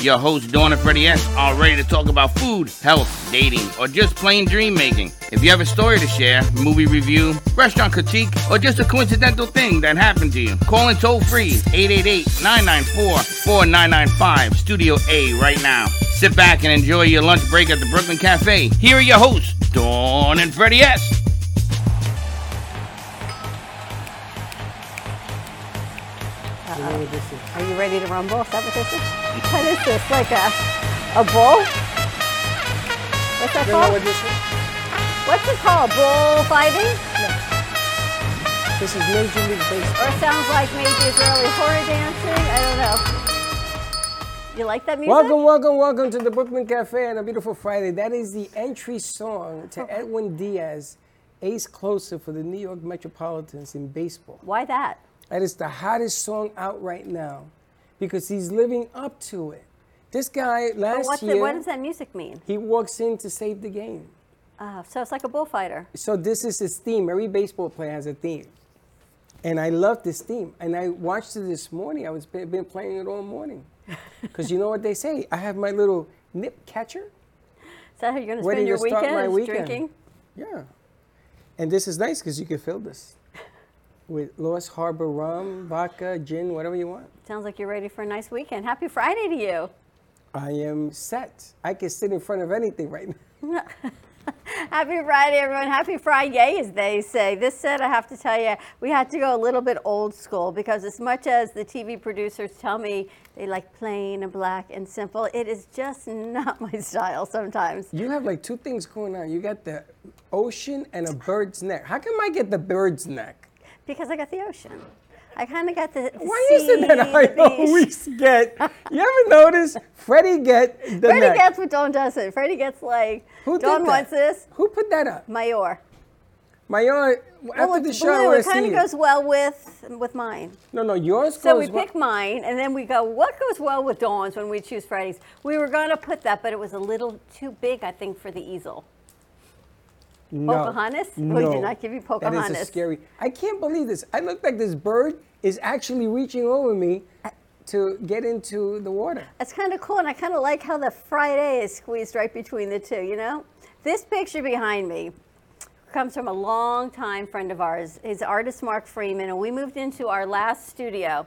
Your host, Dawn and Freddie S., are ready to talk about food, health, dating, or just plain dream making. If you have a story to share, movie review, restaurant critique, or just a coincidental thing that happened to you, call in toll free 888 994 4995 Studio A right now. Sit back and enjoy your lunch break at the Brooklyn Cafe. Here are your hosts, Dawn and Freddie S. Are you ready to rumble? Is that what this is? What is this? Like a a bull? What's that You called? what this? What's it called? Bull fighting? This is Major League Baseball. Or it sounds like maybe Israeli hora dancing? I don't know. You like that music? Welcome, welcome, welcome to the Brooklyn Cafe on a beautiful Friday. That is the entry song to Edwin Diaz, ace closer for the New York Metropolitans in baseball. Why that? That is the hottest song out right now because he's living up to it. This guy last year, it, what does that music mean? he walks in to save the game. Uh, so it's like a bullfighter. So this is his theme. Every baseball player has a theme. And I love this theme. And I watched it this morning. I was been, playing it all morning. Because you know what they say? I have my little nip catcher. Is that how you're going to spend your to start weekend? my weekend. Drinking? Yeah. And this is nice because you can fill this with Lost Harbor rum, vodka, gin, whatever you want. Sounds like you're ready for a nice weekend. Happy Friday to you. I am set. I can sit in front of anything right now. Happy Friday, everyone. Happy Friday, as they say. This said, I have to tell you, we had to go a little bit old school because, as much as the TV producers tell me they like plain and black and simple, it is just not my style sometimes. You have like two things going on. You got the ocean and a bird's neck. How come I get the bird's neck? Because I got the ocean. I kind of got the, the Why is it that sea, I always get? You ever notice Freddie get the Freddie neck? gets what Dawn doesn't. Freddie gets like, Who Dawn wants this. Who put that up? Mayor. My own. Well, After the show, blue. It kind of goes well with with mine. No, no, yours goes. So we well- pick mine, and then we go, what goes well with Dawn's when we choose Freddie's? We were going to put that, but it was a little too big, I think, for the easel. No. Pocahontas? We did not give you That is a Pocahontas. scary. I can't believe this. I look like this bird is actually reaching over me to get into the water. It's kind of cool, and I kind of like how the Friday is squeezed right between the two, you know? This picture behind me comes from a long-time friend of ours. His artist Mark Freeman, and we moved into our last studio.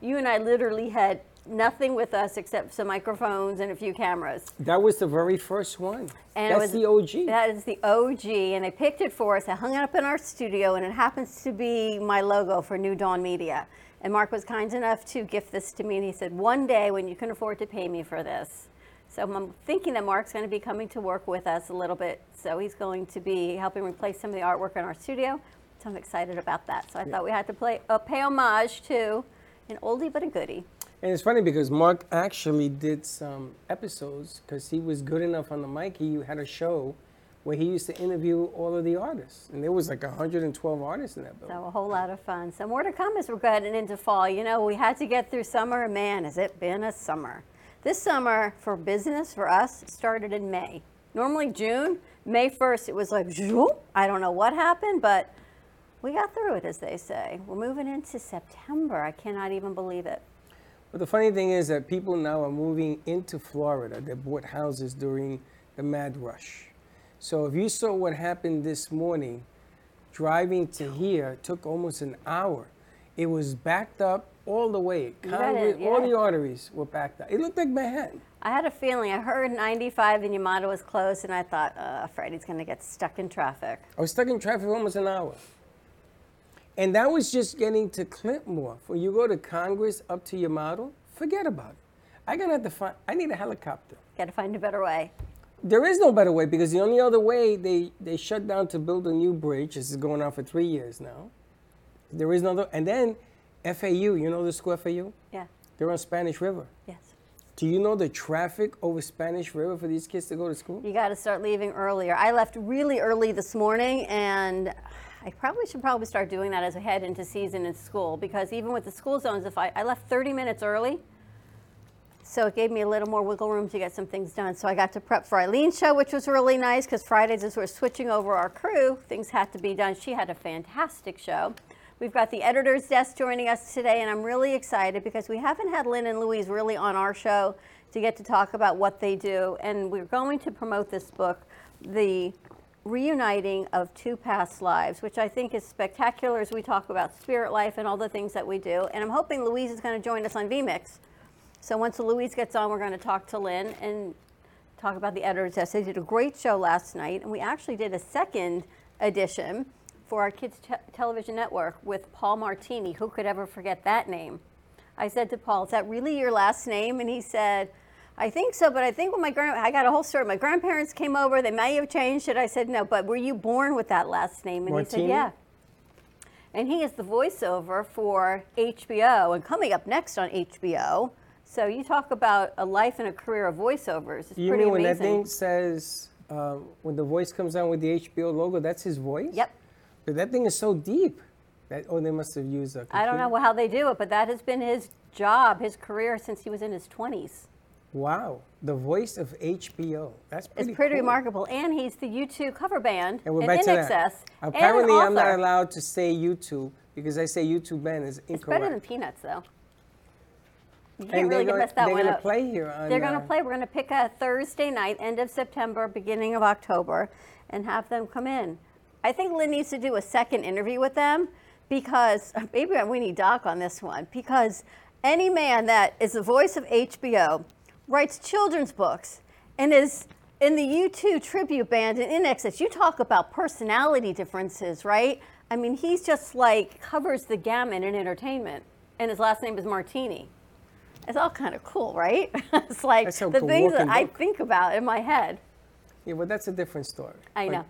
You and I literally had nothing with us except some microphones and a few cameras. That was the very first one. And it That's was, the OG. That is the OG, and they picked it for us. I hung it up in our studio, and it happens to be my logo for New Dawn Media. And Mark was kind enough to gift this to me, and he said, "One day when you can afford to pay me for this." So I'm thinking that Mark's going to be coming to work with us a little bit. So he's going to be helping replace some of the artwork in our studio. So I'm excited about that. So I thought we had to play uh, pay homage to an oldie but a goodie. And it's funny because Mark actually did some episodes because he was good enough on the mic. He had a show where he used to interview all of the artists, and there was like 112 artists in that building. So a whole lot of fun. So more to come as we're getting into fall. You know, we had to get through summer. Man, has it been a summer. This summer for business for us started in May. Normally June, May 1st, it was like. I don't know what happened, but we got through it, as they say. We're moving into September. I cannot even believe it. But the funny thing is that people now are moving into Florida. They bought houses during the mad rush. So if you saw what happened this morning, driving to here took almost an hour. It was backed up all the way. Congress, it, all the arteries were backed up. It looked like Manhattan. I had a feeling. I heard 95 in Yamato was closed, and I thought, uh, Freddie's going to get stuck in traffic. I was stuck in traffic for almost an hour. And that was just getting to Clint Moore. When you go to Congress up to Yamato, forget about it. I gotta have to find. I need a helicopter. Got to find a better way. There is no better way because the only other way they they shut down to build a new bridge. This is going on for three years now. There is no other. And then FAU, you know the school FAU? Yeah. They're on Spanish River. Yes. Do you know the traffic over Spanish River for these kids to go to school? You got to start leaving earlier. I left really early this morning, and I probably should probably start doing that as I head into season in school because even with the school zones, if I, I left 30 minutes early, so it gave me a little more wiggle room to get some things done. So I got to prep for Eileen's show, which was really nice because Fridays, as we're switching over our crew, things had to be done. She had a fantastic show. We've got the editor's desk joining us today, and I'm really excited because we haven't had Lynn and Louise really on our show to get to talk about what they do. And we're going to promote this book, The Reuniting of Two Past Lives, which I think is spectacular as we talk about spirit life and all the things that we do. And I'm hoping Louise is going to join us on VMix. So once Louise gets on, we're going to talk to Lynn and talk about the editor's desk. They did a great show last night, and we actually did a second edition for our kids' te- television network with Paul Martini. Who could ever forget that name? I said to Paul, "Is that really your last name?" And he said, "I think so, but I think when my grand I got a whole story. My grandparents came over. They may have changed it." I said, "No, but were you born with that last name?" And he said, "Yeah." And he is the voiceover for HBO. And coming up next on HBO, so you talk about a life and a career of voiceovers. It's You pretty mean when that thing says, uh, when the voice comes on with the HBO logo, that's his voice? Yep. But that thing is so deep. That, oh, they must have used a computer. I don't know how they do it, but that has been his job, his career since he was in his 20s. Wow, the voice of HBO. That's pretty, It's pretty cool. remarkable. And he's the U2 cover band And we're in back to NXS. that. and Apparently, I'm not allowed to say YouTube because I say YouTube band is incorrect. It's better than Peanuts, though. You can't and really they're mess gonna, that they're gonna play here on. They're going to uh, play. We're going to pick a Thursday night, end of September, beginning of October, and have them come in. I think Lynn needs to do a second interview with them because maybe we need Doc on this one because any man that is the voice of HBO, writes children's books, and is in the U2 tribute band in INXS, you talk about personality differences, right? I mean, he's just like covers the gamut in entertainment, and his last name is Martini. It's all kind of cool, right? it's like the things that walking I think about in my head. Yeah, but that's a different story. I know.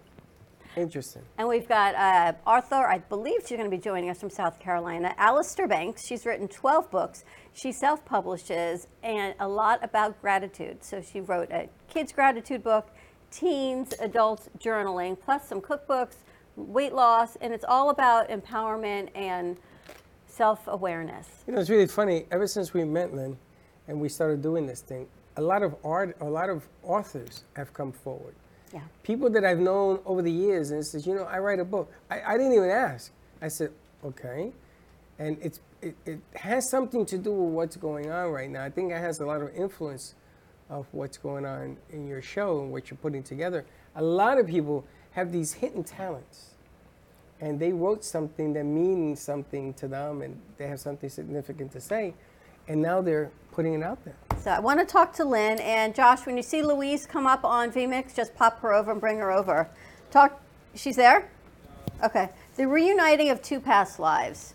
Interesting. And we've got uh, Arthur, I believe she's going to be joining us from South Carolina, Alistair Banks. She's written 12 books. She self publishes and a lot about gratitude. So she wrote a kids' gratitude book, teens, adults journaling, plus some cookbooks, weight loss, and it's all about empowerment and self awareness. You know, it's really funny. Ever since we met Lynn, and we started doing this thing, a lot of art, a lot of authors have come forward. Yeah. People that I've known over the years, and it says, you know, I write a book. I, I didn't even ask. I said, okay, and it's it, it has something to do with what's going on right now. I think it has a lot of influence of what's going on in your show and what you're putting together. A lot of people have these hidden talents and they wrote something that means something to them and they have something significant to say and now they're putting it out there So I want to talk to Lynn and Josh. When you see Louise come up on VMix, just pop her over and bring her over. Talk. She's there. Okay. The reuniting of two past lives.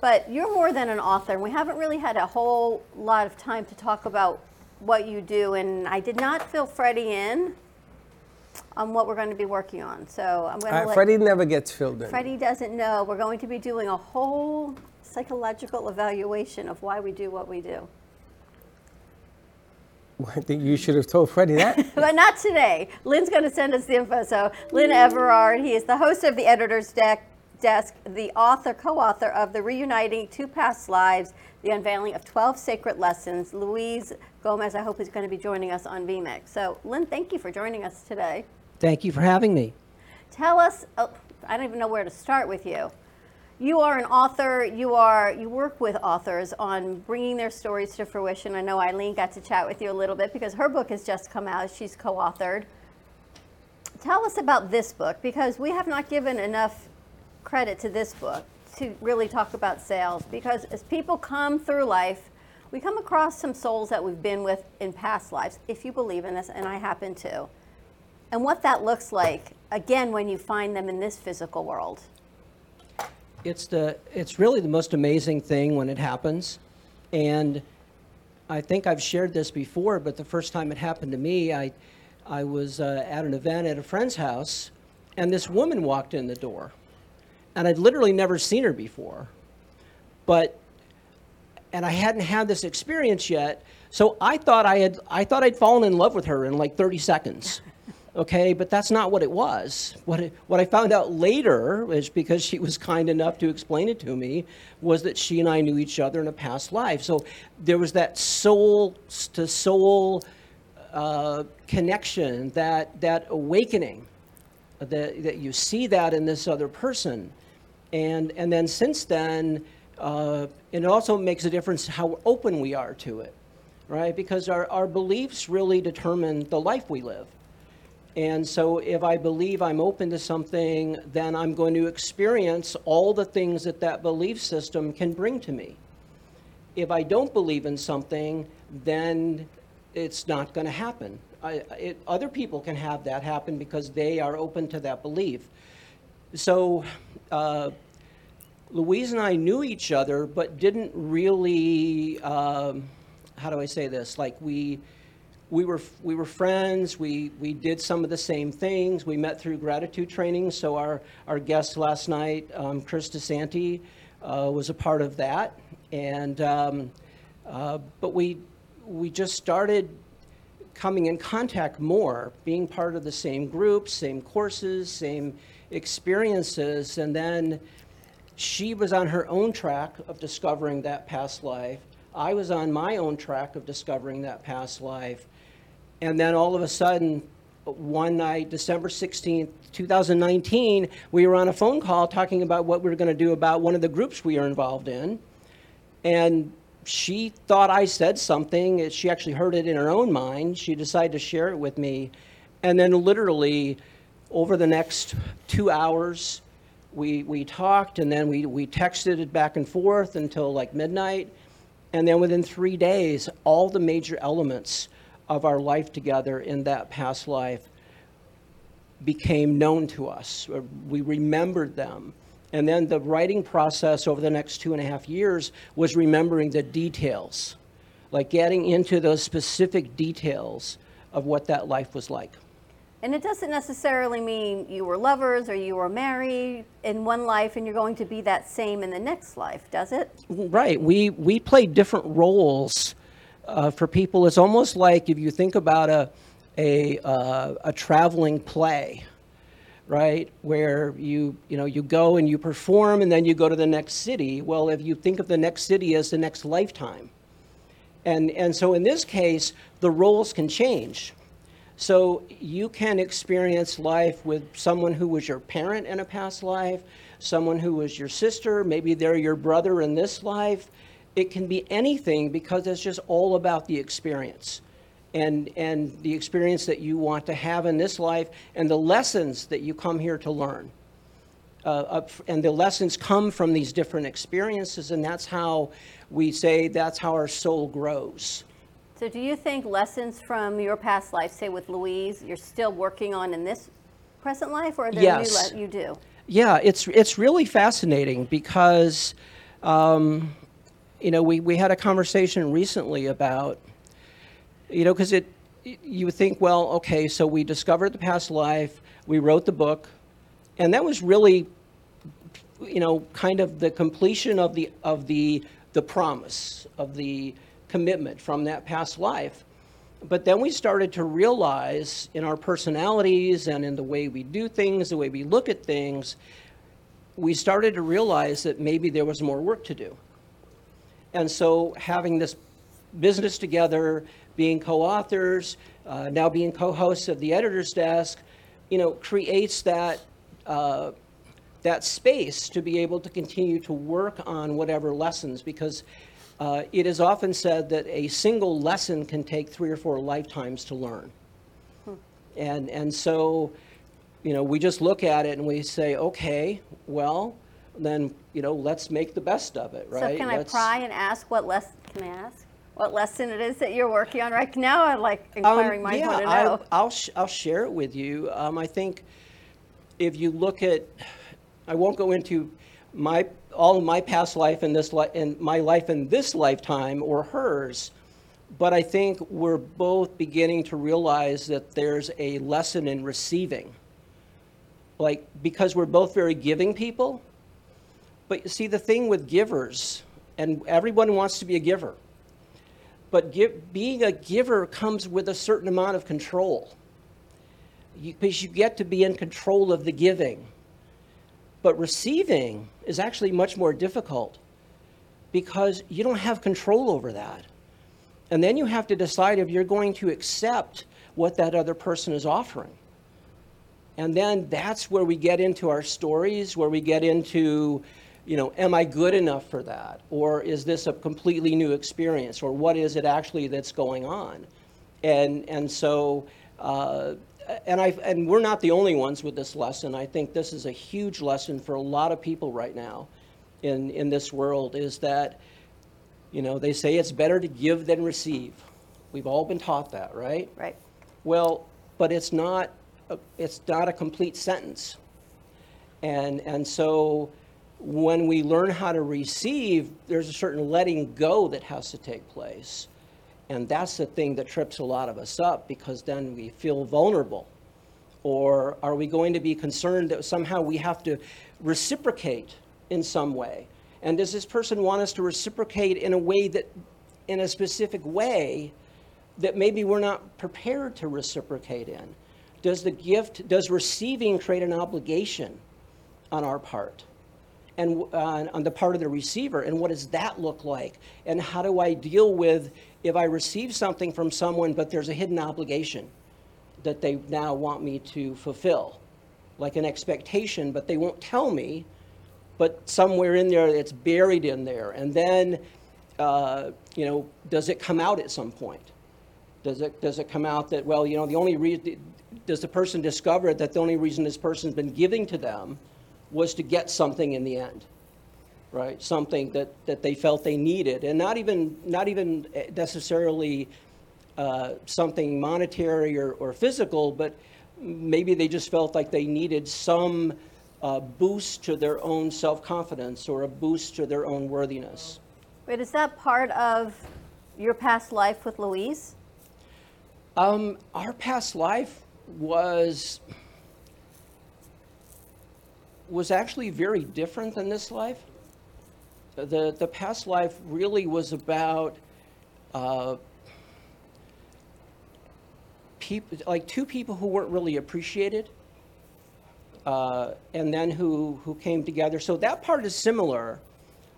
But you're more than an author, and we haven't really had a whole lot of time to talk about what you do. And I did not fill Freddie in on what we're going to be working on. So I'm going to uh, freddie never gets filled in Freddie doesn't know. We're going to be doing a whole psychological evaluation of why we do what we do. i think you should have told freddie that but not today. Lynn's going to send us the info. So, Lynn Everard, he is the host of the Editor's Deck, Desk, the author, co author of The Reuniting Two Past Lives, the unveiling of 12 sacred lessons. Louise Gomez, I hope, is going to be joining us on VMix. So, Lynn, thank you for joining us today. Thank you for having me. Tell us, oh, I don't even know where to start with you. You are an author. You are you work with authors on bringing their stories to fruition. I know Eileen got to chat with you a little bit because her book has just come out. She's co-authored. Tell us about this book because we have not given enough credit to this book to really talk about sales because as people come through life, we come across some souls that we've been with in past lives, if you believe in this, and I happen to. And what that looks like, again, when you find them in this physical world. It's the it's really the most amazing thing when it happens, and I think I've shared this before. But the first time it happened to me, I I was uh, at an event at a friend's house, and this woman walked in the door, and I'd literally never seen her before, but and I hadn't had this experience yet, So I thought I had, I thought I'd fallen in love with her in like 30 seconds. Okay, but that's not what it was. What, it, what I found out later, is because she was kind enough to explain it to me, was that she and I knew each other in a past life. So there was that soul to soul uh, connection, that, that awakening, that, that you see that in this other person. And, and then since then, uh, it also makes a difference how open we are to it, right? Because our, our beliefs really determine the life we live. And so if I believe I'm open to something, then I'm going to experience all the things that that belief system can bring to me. If I don't believe in something, then it's not going to happen. I, it, other people can have that happen because they are open to that belief. So uh, Louise and I knew each other, but didn't really, um, how do I say this? Like we, we were, we were friends, we, we did some of the same things, we met through gratitude training, so our, our guest last night, um, Chris DeSanti, uh, was a part of that. And, um, uh, but we, we just started coming in contact more, being part of the same groups, same courses, same experiences, and then she was on her own track of discovering that past life. I was on my own track of discovering that past life. And then all of a sudden, one night, December 16th, 2019, we were on a phone call talking about what we were going to do about one of the groups we are involved in. And she thought I said something. She actually heard it in her own mind. She decided to share it with me. And then, literally, over the next two hours, we, we talked and then we, we texted it back and forth until like midnight. And then within three days, all the major elements of our life together in that past life became known to us. We remembered them. And then the writing process over the next two and a half years was remembering the details, like getting into those specific details of what that life was like. And it doesn't necessarily mean you were lovers or you were married in one life and you're going to be that same in the next life, does it? Right. We, we play different roles uh, for people. It's almost like if you think about a, a, uh, a traveling play, right? Where you, you know, you go and you perform and then you go to the next city. Well, if you think of the next city as the next lifetime. And, and so in this case, the roles can change. So you can experience life with someone who was your parent in a past life, someone who was your sister, maybe they're your brother in this life. It can be anything because it's just all about the experience and, and the experience that you want to have in this life and the lessons that you come here to learn. Uh, and the lessons come from these different experiences, and that's how we say that's how our soul grows. So do you think lessons from your past life, say with Louise, you're still working on in this present life, or are there yes. new le- you do? Yeah, it's it's really fascinating because, um, you know, we, we had a conversation recently about, you know, because it you think, well, okay, so we discovered the past life, we wrote the book, and that was really, you know, kind of the completion of the of the the promise of the commitment from that past life. But then we started to realize in our personalities and in the way we do things, the way we look at things, we started to realize that maybe there was more work to do. And so having this business together, being co-authors, uh, now being co-hosts of the editor's desk, you know, creates that uh, that space to be able to continue to work on whatever lessons because uh, it is often said that a single lesson can take three or four lifetimes to learn. Hmm. And, and so, you know, we just look at it and we say, okay, well, then, you know, let's make the best of it, right? So can let's, I pry and ask what lesson, can I ask? What lesson it is that you're working on right now? I'm like inquiring um, minds yeah, want to know. I'll, I'll, sh- I'll share it with you. Um, I think if you look at, I won't go into my all my past life and this li- and my life in this lifetime or hers but i think we're both beginning to realize that there's a lesson in receiving like because we're both very giving people but you see the thing with givers and everyone wants to be a giver But give, being a giver comes with a certain amount of control. You, because you get to be in control of the giving. But receiving is actually much more difficult because you don't have control over that. And then you have to decide if you're going to accept what that other person is offering. And then that's where we get into our stories, where we get into, you know, am I good enough for that? Or is this a completely new experience? Or what is it actually that's going on? And, and so, uh, and, I, and we're not the only ones with this lesson. I think this is a huge lesson for a lot of people right now in, in this world is that, you know, they say it's better to give than receive. We've all been taught that, right? Right. Well, but it's not, a- it's not a complete sentence. And, and so when we learn how to receive, there's a certain letting go that has to take place. And that's the thing that trips a lot of us up because then we feel vulnerable. Or are we going to be concerned that somehow we have to reciprocate in some way? And does this person want us to reciprocate in a way that, in a specific way, that maybe we're not prepared to reciprocate in? Does the gift, does receiving create an obligation on our part? And uh, on the part of the receiver, and what does that look like? And how do I deal with if I receive something from someone, but there's a hidden obligation that they now want me to fulfill? Like an expectation, but they won't tell me, but somewhere in there it's buried in there. And then, uh, you know, does it come out at some point? Does it, does it come out that, well, you know, the only reason, does the person discover that the only reason this person's been giving to them was to get something in the end? Right? Something that, that they felt they needed, and not even, not even necessarily uh, something monetary or, or physical, but maybe they just felt like they needed some uh, boost to their own self confidence or a boost to their own worthiness. Wait, is that part of your past life with Louise? Um, our past life was was actually very different than this life. The the past life really was about uh, people like two people who weren't really appreciated, uh, and then who who came together. So that part is similar.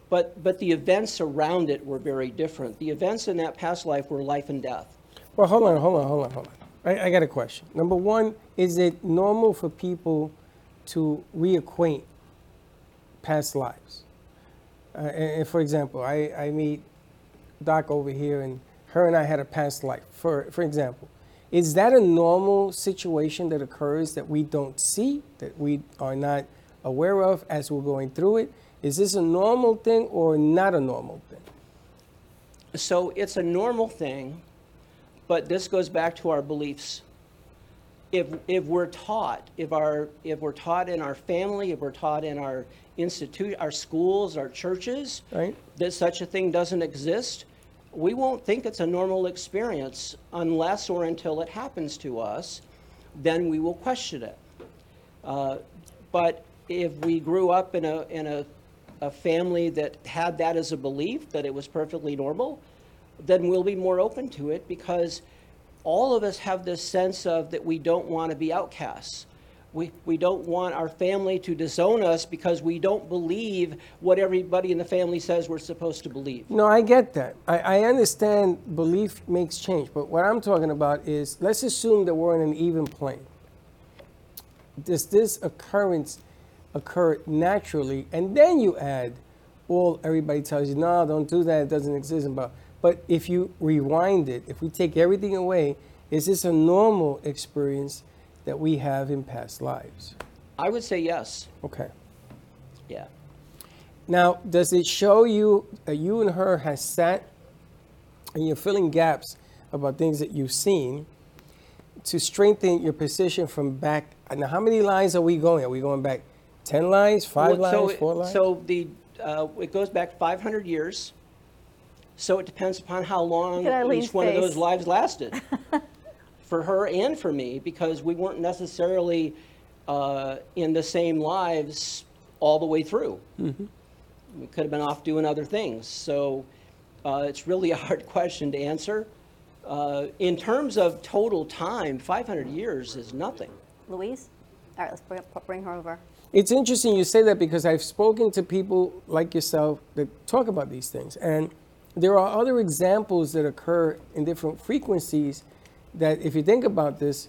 But, but the events around it were very different. The events in that past life were life and death. Well, hold on, hold on, hold on, hold on. I, I got a question. Number one, is it normal for people to reacquaint past lives? Uh, and, and for example, I, I meet Doc over here, and her and I had a past life. For for example, is that a normal situation that occurs that we don't see, that we are not aware of as we're going through it? Is this a normal thing or not a normal thing? So it's a normal thing, but this goes back to our beliefs. If, if we're taught, if, our, if we're taught in our family, if we're taught in our institute, our schools, our churches, Right. that such a thing doesn't exist, we won't think it's a normal experience unless or until it happens to us. Then we will question it. Uh, but if we grew up in a, in a, a family that had that as a belief, that it was perfectly normal, then we'll be more open to it because all of us have this sense of that we don't want to be outcasts. We, we don't want our family to disown us because we don't believe what everybody in the family says we're supposed to believe. No, I get that. I, I understand belief makes change, but what I'm talking about is let's assume that we're on an even plane. Does this occurrence occur naturally, and then you add all everybody tells you, no, don't do that, it doesn't exist. But but if you rewind it, if we take everything away, is this a normal experience that we have in past lives? I would say yes. Okay. Yeah. Now, does it show you that you and her has sat and you're filling gaps about things that you've seen to strengthen your position from back? Now, how many lines are we going? Are we going back 10 lines, five Well, so lines, it- four lines? So the, uh, it goes back 500 years. So it depends upon how long Look at Eileen's each one of those lives lasted. For her and for me, because we weren't necessarily uh, in the same lives all the way through. Mm-hmm. We could have been off doing other things. So Uh, it's really a hard question to answer. Uh, in terms of total time, 500 years is nothing. Louise? All right, let's bring, bring her over. It's interesting you say that because I've spoken to people like yourself that talk about these things. And there are other examples that occur in different frequencies that, if you think about this,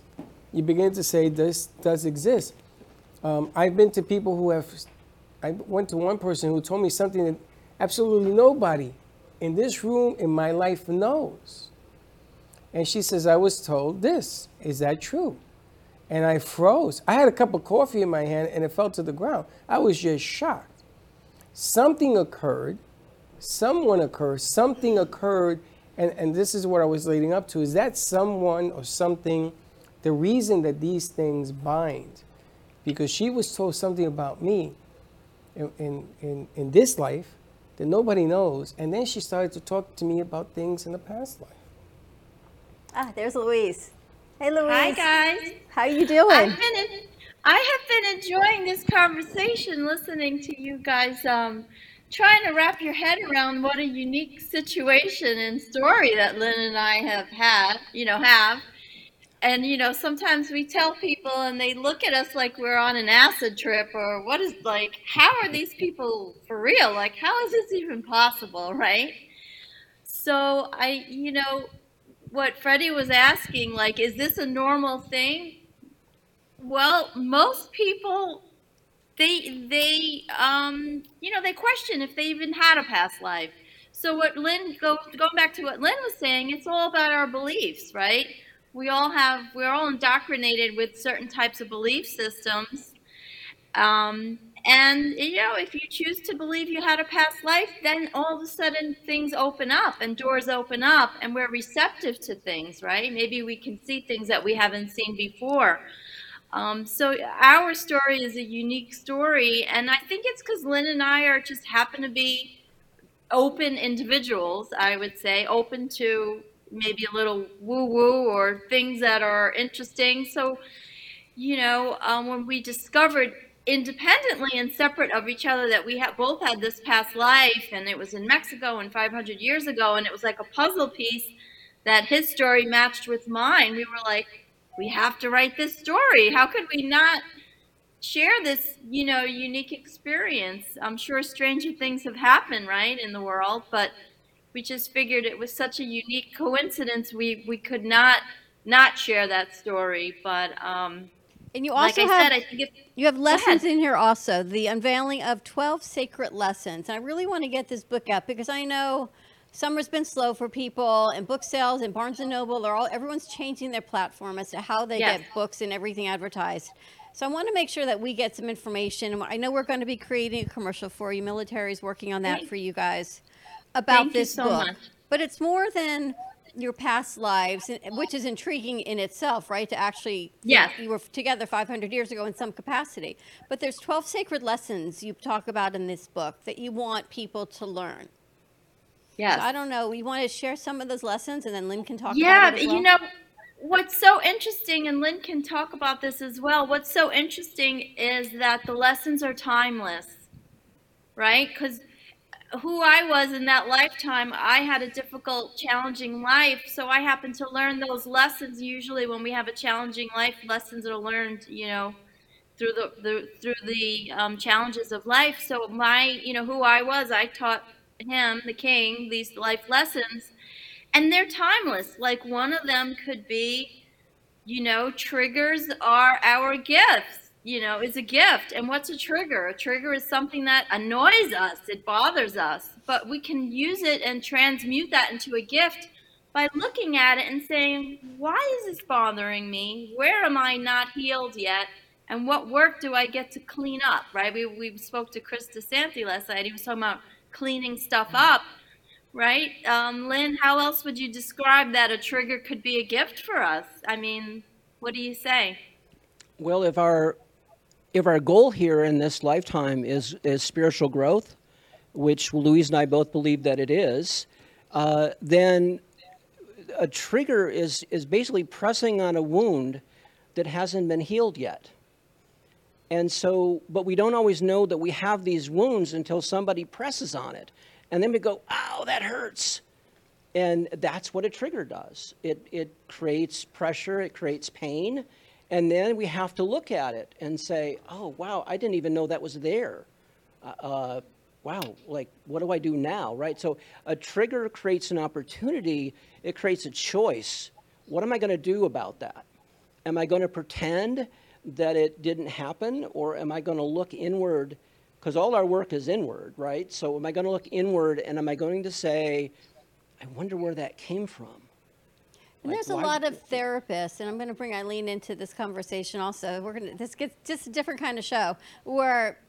you begin to say this does exist. Um, I've been to people who have, I went to one person who told me something that absolutely nobody in this room in my life knows. And she says, I was told this. Is that true? And I froze. I had a cup of coffee in my hand and it fell to the ground. I was just shocked. Something occurred, someone occurred, something occurred, and, and this is what I was leading up to. Is that someone or something the reason that these things bind? Because she was told something about me in, in, in, in this life that nobody knows, and then she started to talk to me about things in the past life. Ah, there's Louise. Hey, Louise. Hi, guys. How are you doing? I've been in, I have been enjoying this conversation, listening to you guys, um, trying to wrap your head around what a unique situation and story that Lynn and I have had, you know, have. And, you know, sometimes we tell people and they look at us like we're on an acid trip or what is, like, how are these people for real? Like, how is this even possible, right? So I, you know, what Freddie was asking, like, is this a normal thing? Well, most people, they, they, um, you know, they question if they even had a past life. So what Lynn, go, going back to what Lynn was saying, it's all about our beliefs, right? We all have, we're all indoctrinated with certain types of belief systems. Um, and, you know, if you choose to believe you had a past life, then all of a sudden things open up and doors open up and we're receptive to things, right? Maybe we can see things that we haven't seen before. Um, so our story is a unique story. And I think it's because Lynn and I are just happen to be open individuals, I would say, open to maybe a little woo woo or things that are interesting. So, you know, um, when we discovered independently and separate of each other that we both had this past life and it was in Mexico and 500 years ago and it was like a puzzle piece that his story matched with mine we were like we have to write this story how could we not share this you know unique experience i'm sure stranger things have happened right in the world but we just figured it was such a unique coincidence we we could not not share that story but um and you like also I have said, I think it's you have lessons in here also. The unveiling of twelve sacred lessons. And I really want to get this book out because I know summer's been slow for people, and book sales and Barnes and Noble are all everyone's changing their platform as to how they Yes. get books and everything advertised. So I want to make sure that we get some information. I know we're going to be creating a commercial for you. Military's working on that Thank- for you guys about you this so book. much. But it's more than your past lives, which is intriguing in itself, right? To actually Yes. you were together 500 years ago in some capacity. But there's 12 sacred lessons you talk about in this book that you want people to learn. Yes So I don't know. We want to share some of those lessons, and then Lynn can talk yeah about it as well? you know what's so interesting and lynn can talk about this as well what's so interesting is that the lessons are timeless right because who i was in that lifetime i had a difficult challenging life so i happen to learn those lessons usually when we have a challenging life lessons are learned you know through the, the through the um, challenges of life so my you know who i was i taught him the king these life lessons and they're timeless. Like one of them could be, you know, triggers are our gifts. You know, is a gift. And what's a trigger? A trigger is something that annoys us, it bothers us, but we can use it and transmute that into a gift by looking at it and saying, why is this bothering me? Where am I not healed yet? And what work do I get to clean up? Right? We, we spoke to Chris DeSanti last night. He was talking about cleaning stuff up right? Um, Lynn, how else would you describe that a trigger could be a gift for us? I mean, what do you say? Well, if our if our goal here in this lifetime is is spiritual growth, which Louise and I both believe that it is, uh, then a trigger is is basically pressing on a wound that hasn't been healed yet. And so, but we don't always know that we have these wounds until somebody presses on it. and then we go, "Ow, that hurts," and that's what a trigger does. It it creates pressure, it creates pain, and then we have to look at it and say, "Oh, wow, I didn't even know that was there." Uh, uh, wow, like what do I do now, right? So a trigger creates an opportunity. It creates a choice. What am I going to do about that? Am I going to pretend that it didn't happen, or am I going to look inward? Because all our work is inward, right? So am I going to look inward and am I going to say, I wonder where that came from? And Like, there's a lot of therapists, and I'm going to bring Eileen into this conversation also. We're going to this gets just a different kind of show where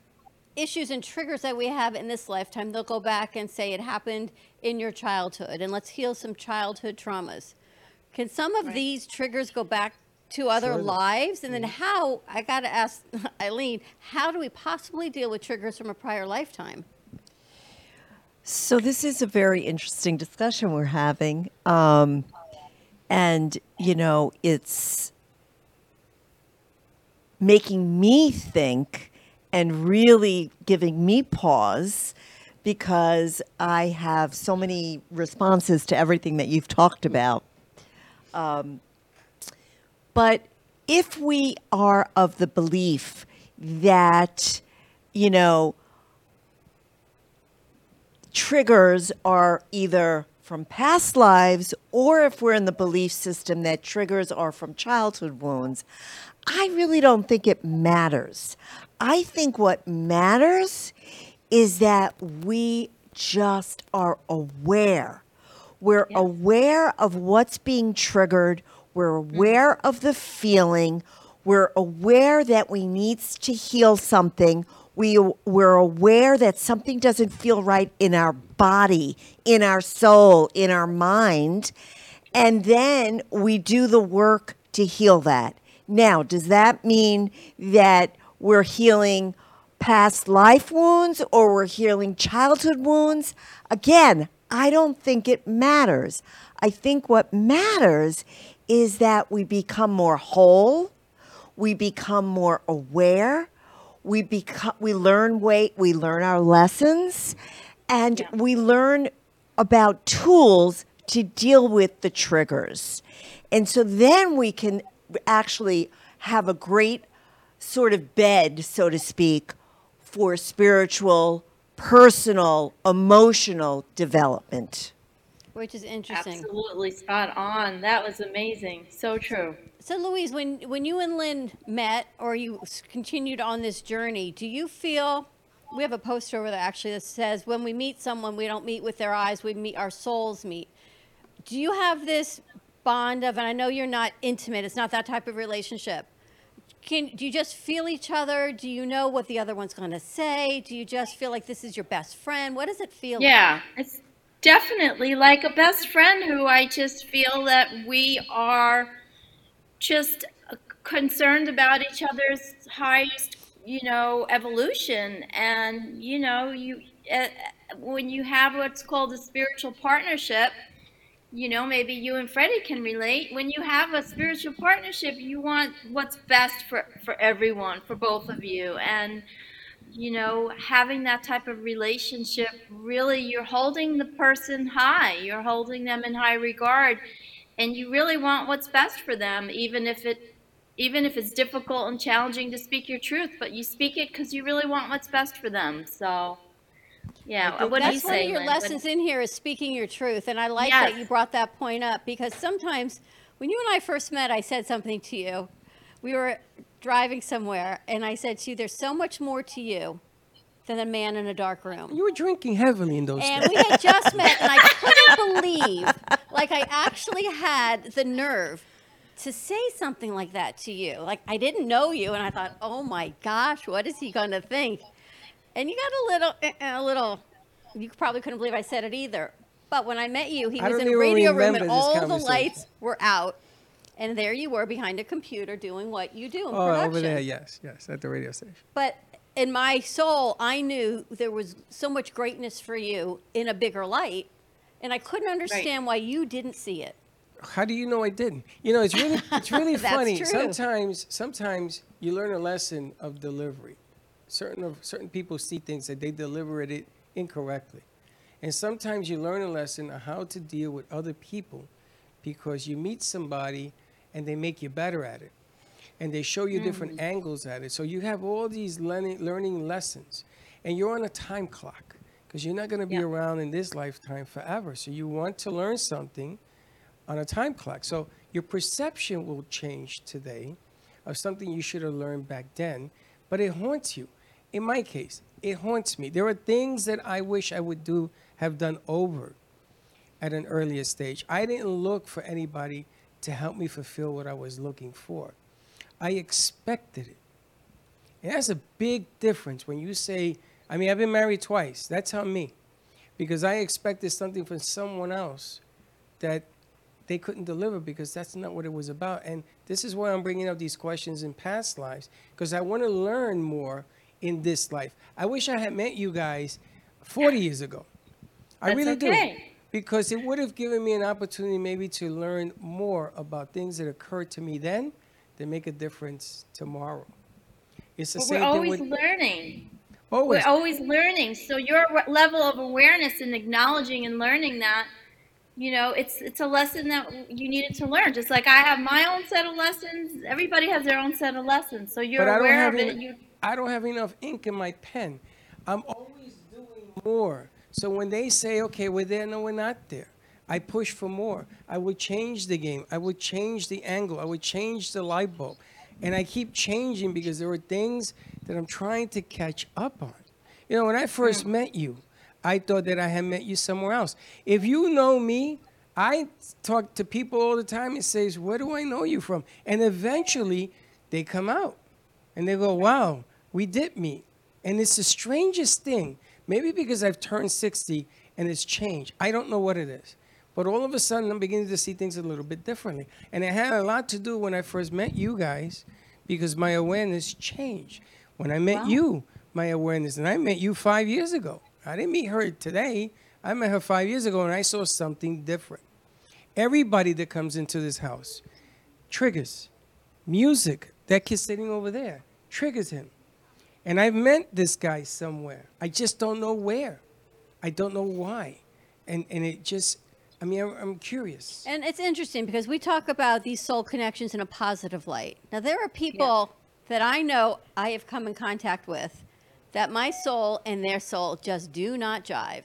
issues and triggers that we have in this lifetime, they'll go back and say it happened in your childhood, and let's heal some childhood traumas. Can some of these triggers go back to other lives? And then how? I got to ask Eileen, how do we possibly deal with triggers from a prior lifetime? So this is a very interesting discussion we're having, um, and you know, it's making me think and really giving me pause because I have so many responses to everything that you've talked about. Um, but if we are of the belief that, you know, triggers are either from past lives or if we're in the belief system that triggers are from childhood wounds, I really don't think it matters. I think what matters is that we just are aware. We're aware of what's being triggered. We're mm-hmm. aware of the feeling. We're aware that we need to heal something. We, we're aware that something doesn't feel right in our body, in our soul, in our mind. And then we do the work to heal that. Now, does that mean that we're healing past life wounds or we're healing childhood wounds? Again, I don't think it matters. I think what matters is that we become more whole, we become more aware, we become we learn way we learn our lessons and we learn about tools to deal with the triggers. And so then we can actually have a great sort of bed, so to speak, for spiritual, personal, emotional development. Which is interesting. Absolutely spot on. That was amazing. So true. So, Louise, when when you and Lynn met or you s- continued on this journey, do you feel we have a poster over there actually that says when we meet someone, we don't meet with their eyes, we meet our souls meet. Do you have this bond of, and I know you're not intimate, it's not that type of relationship. Can do you just feel each other? Do you know what the other one's going to say? Do you just feel like this is your best friend? What does it feel like? Yeah, it's definitely like a best friend who I just feel that we are just concerned about each other's highest, you know, evolution. And, you know, you uh, when you have what's called a spiritual partnership, you know, maybe you and Freddie can relate. When you have a spiritual partnership, you want what's best for, for everyone, for both of you. And, you know, having that type of relationship, really, you're holding the person high. You're holding them in high regard. And you really want what's best for them, even if it even if it's difficult and challenging to speak your truth, but you speak it because you really want what's best for them. So, yeah, what do you That's one say? of your Lynn? What- lessons in here is speaking your truth. And I like that you brought that point up because sometimes when you and I first met, I said something to you. We were driving somewhere and I said to you, there's so much more to you than a man in a dark room. You were drinking heavily in those And days. we had just met and I couldn't believe, like I actually had the nerve to say something like that to you. Like I didn't know you and I thought, oh my gosh, what is he going to think? And you got a little, eh, eh, a little, you probably couldn't believe I said it either. But when I met you, he I was in a radio room and all the lights were out. And there you were behind a computer doing what you do in Oh, production. over there, yes, yes, at the radio station. But in my soul, I knew there was so much greatness for you in a bigger light. And I couldn't understand why you didn't see it. How do you know I didn't? You know, it's really it's really funny. true. Sometimes sometimes you learn a lesson of delivery. Certain of certain people see things that they deliver it incorrectly. And sometimes you learn a lesson on how to deal with other people because you meet somebody and they make you better at it. And they show you different mm. angles at it. So you have all these learning, learning lessons. And you're on a time clock because you're not going to be Yeah. around in this lifetime forever. So you want to learn something on a time clock. So your perception will change today of something you should have learned back then, but it haunts you. In my case, it haunts me. There are things that I wish I would do have done over at an earlier stage. I didn't look for anybody to help me fulfill what I was looking for. I expected it. And that's a big difference when you say, I mean, I've been married twice. That's on me. Because I expected something from someone else that they couldn't deliver because that's not what it was about. And this is why I'm bringing up these questions in past lives because I want to learn more in this life. I wish I had met you guys 40 years ago. I That's really okay. do. Because it would have given me an opportunity maybe to learn more about things that occurred to me then that make a difference tomorrow. It's the But same we're always with learning. always. We're always learning. So your level of awareness and acknowledging and learning that, you know, it's it's a lesson that you needed to learn. Just like I have my own set of lessons. Everybody has their own set of lessons. So you're but I don't aware of it. en- You I don't have enough ink in my pen. I'm always doing more. So when they say, okay, we're there, no, we're not there. I push for more. I would change the game. I would change the angle. I would change the light bulb. And I keep changing because there are things that I'm trying to catch up on. You know, when I first met you, I thought that I had met you somewhere else. If you know me, I talk to people all the time and says, "Where do I know you from?" And eventually, they come out and they go, "Wow, we did meet." And it's the strangest thing. Maybe because I've turned 60 and it's changed. I don't know what it is. But all of a sudden, I'm beginning to see things a little bit differently. And it had a lot to do when I first met you guys because my awareness changed. When I met you, my awareness, and I met you five years ago. I didn't meet her today. I met her five years ago and I saw something different. Everybody that comes into this house triggers. Music, that kid sitting over there, triggers him. And I've met this guy somewhere. I just don't know where. I don't know why. And, and it just, I mean, I'm, I'm curious. And it's interesting because we talk about these soul connections in a positive light. Now, there are people that I know I have come in contact with that my soul and their soul just do not jive.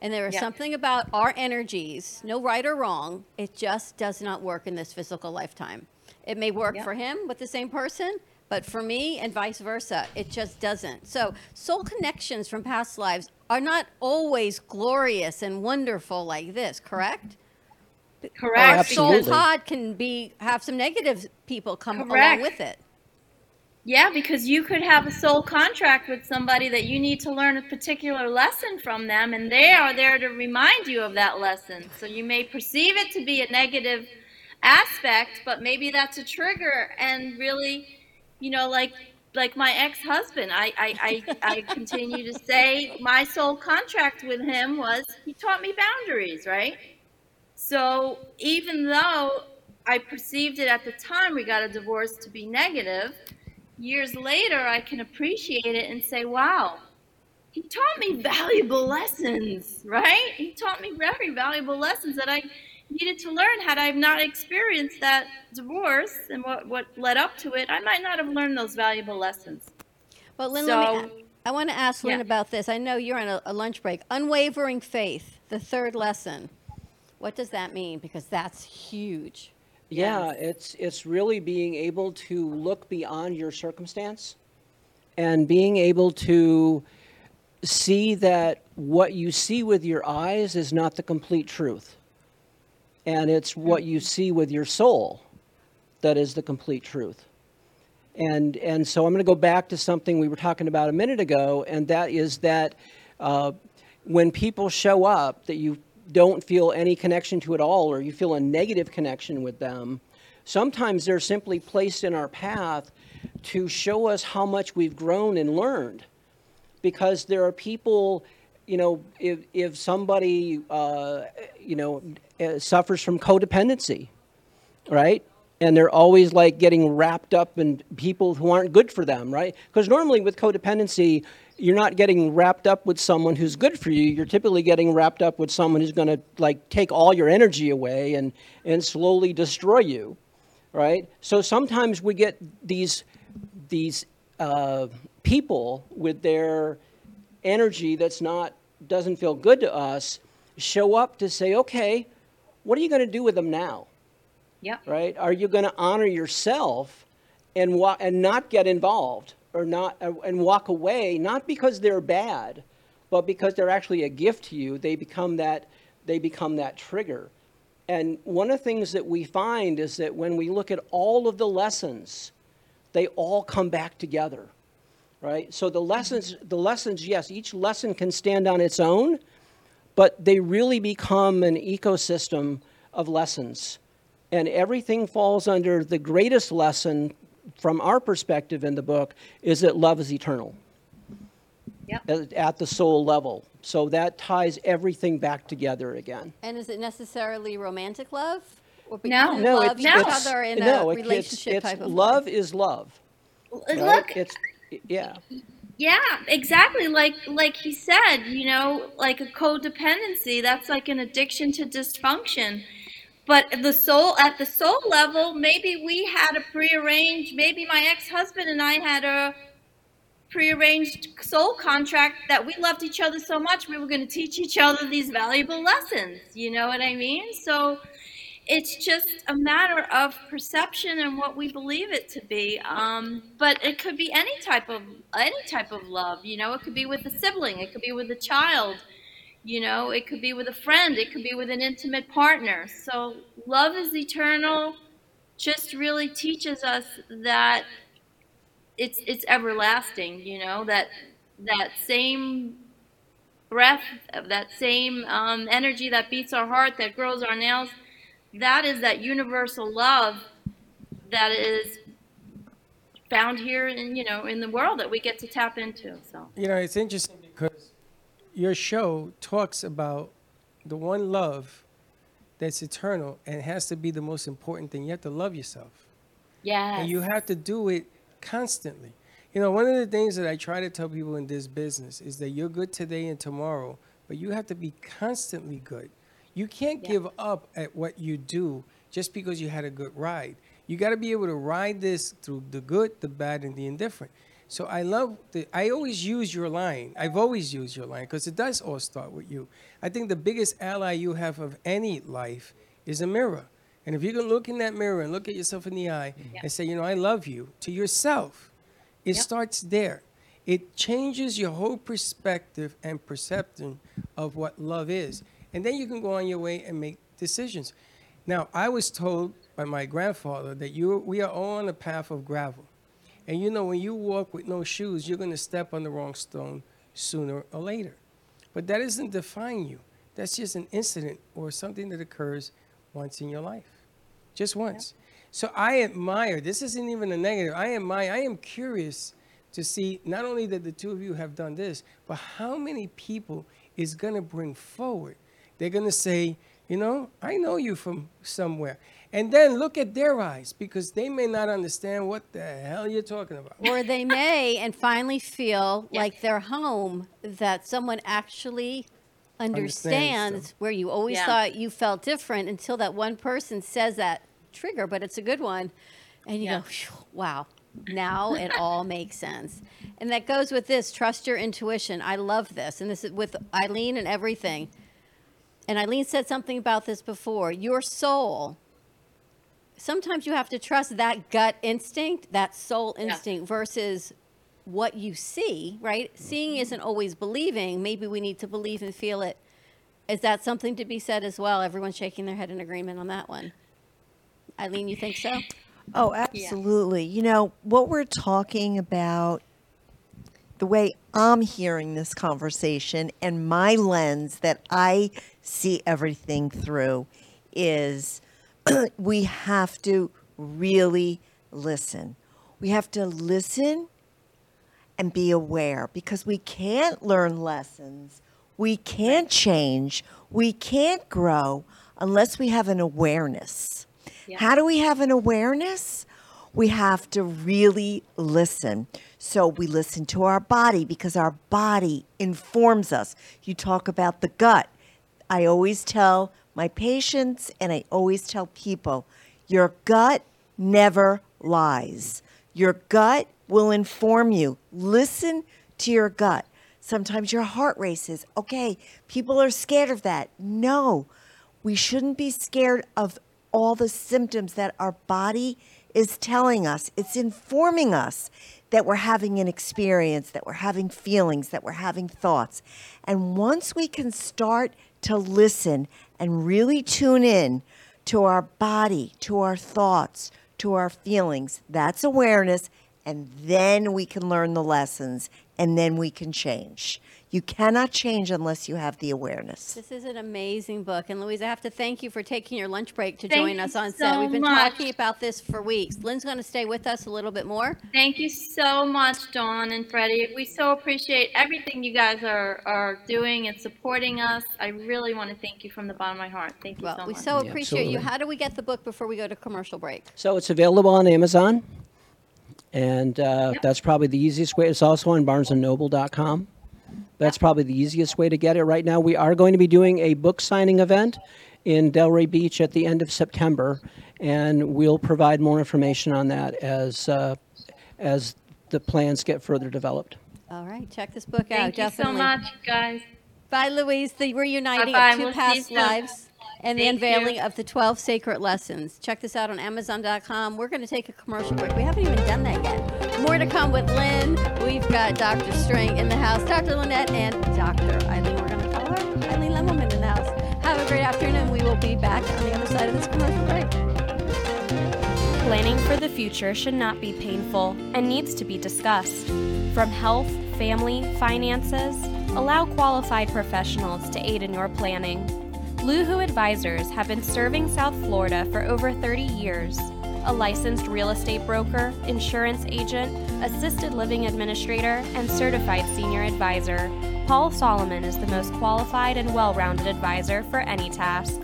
And there is Yeah. something about our energies, no right or wrong, it just does not work in this physical lifetime. It may work Yeah. for him with the same person, but for me and vice versa, it just doesn't. So, soul connections from past lives are not always glorious and wonderful like this, correct? correct. Oh, Our soul pod can be have some negative people come along with it. Yeah, because you could have a soul contract with somebody that you need to learn a particular lesson from them, and they are there to remind you of that lesson. So you may perceive it to be a negative aspect, but maybe that's a trigger. And really, you know, like like my ex-husband, I I, I, I continue to say my soul contract with him was he taught me boundaries, right? So even though I perceived it at the time we got a divorce to be negative, years later I can appreciate it and say, wow, he taught me valuable lessons, right? He taught me very valuable lessons that I needed to learn. Had I not experienced that divorce and what, what led up to it, I might not have learned those valuable lessons. But Lynn, let So- me, I want to ask Lynn Yeah. about this. I know you're on a, a lunch break. Unwavering faith, the third lesson. What does that mean? Because that's huge. Yeah, it's it's really being able to look beyond your circumstance and being able to see that what you see with your eyes is not the complete truth. And it's what you see with your soul that is the complete truth. And and so I'm going to go back to something we were talking about a minute ago, and that is that uh, when people show up that you don't feel any connection to at all, or you feel a negative connection with them, sometimes they're simply placed in our path to show us how much we've grown and learned. Because there are people, you know, if if somebody, uh, you know, uh, suffers from codependency, right? And they're always like getting wrapped up in people who aren't good for them, right? Because normally with codependency, you're not getting wrapped up with someone who's good for you. You're typically getting wrapped up with someone who's going to like take all your energy away and and slowly destroy you, right? So sometimes we get these these uh, people with their energy that's not doesn't feel good to us show up to say, okay, what are you going to do with them now? Yep. right? Are you going to honor yourself and wa- and not get involved or not uh, and walk away not because they're bad, but because they're actually a gift to you? They become that they become that trigger. And one of the things that we find is that when we look at all of the lessons, they all come back together. Right? So the lessons the lessons yes, each lesson can stand on its own, but they really become an ecosystem of lessons. And everything falls under the greatest lesson from our perspective in the book is that love is eternal Yep. at, at the soul level. So that ties everything back together again. And is it necessarily romantic love? Or No. because you No, love it's, each it's other in no, a it- it's, it's type of love way? is love. Right? Look, It's yeah. Yeah, exactly. Like like he said, you know, like a codependency, that's like an addiction to dysfunction. But the soul at the soul level, maybe we had a prearranged, maybe my ex-husband and I had a prearranged soul contract that we loved each other so much we were going to teach each other these valuable lessons. You know what I mean? So it's just a matter of perception and what we believe it to be. Um, but it could be any type of any type of love. You know, it could be with a sibling, it could be with a child. You know, it could be with a friend, it could be with an intimate partner. So love is eternal. Just really teaches us that it's it's everlasting. You know that that same breath, that same um, energy that beats our heart, that grows our nails that is that universal love that is found here in you know in the world that we get to tap into so You know, it's interesting because your show talks about the one love that's eternal and has to be the most important thing. You have to love yourself. Yeah. And you have to do it constantly. You know, one of the things that I try to tell people in this business is that you're good today and tomorrow, but you have to be constantly good. You can't Yeah. give up at what you do just because you had a good ride. You got to be able to ride this through the good, the bad, and the indifferent. So I love the. I always use your line. I've always used your line because it does all start with you. I think the biggest ally you have of any life is a mirror. And if you can look in that mirror and look at yourself in the eye mm-hmm. and say, you know, I love you to yourself, it starts there. It changes your whole perspective and perception of what love is. And then you can go on your way and make decisions. Now, I was told by my grandfather that you we are all on a path of gravel. And you know, when you walk with no shoes, you're going to step on the wrong stone sooner or later. But that doesn't define you. That's just an incident or something that occurs once in your life. Just once. So I admire, this isn't even a negative. I admire, I am curious to see not only that the two of you have done this, but how many people is going to bring forward. They're going to say, you know, I know you from somewhere. And then look at their eyes because they may not understand what the hell you're talking about. or they may and finally feel like they're home that someone actually Understands understands where you always Yeah. thought you felt different until that one person says that trigger but it's a good one and you Yeah. go wow now it all makes sense and that goes with this trust your intuition i love this and this is with eileen and everything and eileen said something about this before your soul sometimes you have to trust that gut instinct, that soul Yeah. instinct versus what you see, right? Seeing mm-hmm. isn't always believing. Maybe we need to believe and feel it. Is that something to be said as well? Everyone's shaking their head in agreement on that one. Eileen, you think so? Oh, absolutely. You know, what we're talking about, the way I'm hearing this conversation and my lens that I see everything through is we have to really listen. We have to listen and be aware because we can't learn lessons. We can't change. We can't grow unless we have an awareness. Yeah. How do we have an awareness? we have to really listen. So we listen to our body because our body informs us. You talk about the gut. I always tell my patients and I always tell people your gut never lies. Your gut will inform you. Listen to your gut. Sometimes your heart races. Okay, people are scared of that. No, we shouldn't be scared of all the symptoms that our body is telling us. It's informing us that we're having an experience, that we're having feelings, that we're having thoughts. And once we can start to listen and really tune in to our body, to our thoughts, to our feelings, that's awareness. And then we can learn the lessons and then we can change. You cannot change unless you have the awareness. This is an amazing book. And Louise, I have to thank you for taking your lunch break to Thank join us on so set. We've been much. talking about this for weeks. Lynn's going to stay with us a little bit more. Thank you so much, Dawn and Freddie. We so appreciate everything you guys are, are doing and supporting us. I really want to thank you from the bottom of my heart. Thank you Well, so we much. so appreciate you. How do we get the book before we go to commercial break? So it's available on Amazon, and uh, that's probably the easiest way. It's also on BarnesandNoble.com. That's probably the easiest way to get it right now. We are going to be doing a book signing event in Delray Beach at the end of September, and we'll provide more information on that as uh, as the plans get further developed. All right, check this book out. Thank you so definitely. much, guys. Bye, Louise. The reuniting Bye-bye. of 2 We'll see past soon. lives and the Thank you. unveiling of the 12 sacred lessons. Check this out on Amazon.com. We're going to take a commercial break. We haven't even done that yet. More to come with Lynn. We've got Dr. String in the house, Dr. Lynette, and Dr. Eileen. We're going to call her Eileen Lemelman in the house. Have a great afternoon. We will be back on the other side of this commercial break. Planning for the future should not be painful and needs to be discussed. From health, family, finances, allow qualified professionals to aid in your planning. Luhu Advisors have been serving South Florida for over 30 years. A licensed real estate broker, insurance agent, assisted living administrator, and certified senior advisor, Paul Solomon is the most qualified and well rounded advisor for any task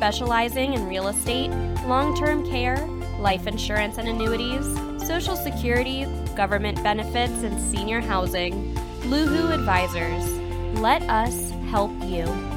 specializing in real estate, long term care, life insurance and annuities, Social Security, government benefits, and senior housing. Luhu Advisors. Let us help you.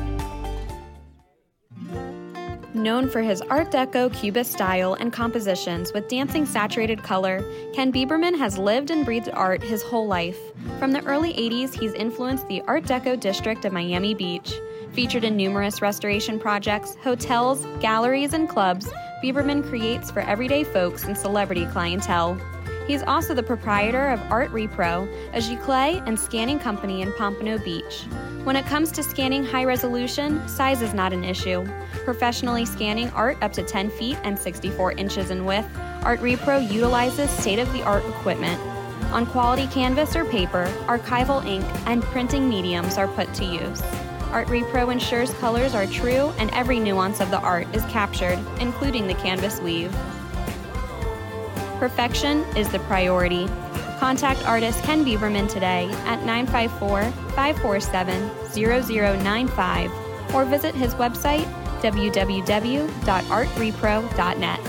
Known for his Art Deco Cubist style and compositions with dancing saturated color, Ken Bieberman has lived and breathed art his whole life. From the early 80s, he's influenced the Art Deco district of Miami Beach. Featured in numerous restoration projects, hotels, galleries, and clubs, Bieberman creates for everyday folks and celebrity clientele. He's also the proprietor of Art Repro, a giclée and scanning company in Pompano Beach. When it comes to scanning high resolution, size is not an issue. Professionally scanning art up to 10 feet and 64 inches in width, Art Repro utilizes state of the art equipment. On quality canvas or paper, archival ink and printing mediums are put to use. Art Repro ensures colors are true and every nuance of the art is captured, including the canvas weave. Perfection is the priority. Contact artist Ken Bieberman today at 954 547 0095 or visit his website www.artrepro.net.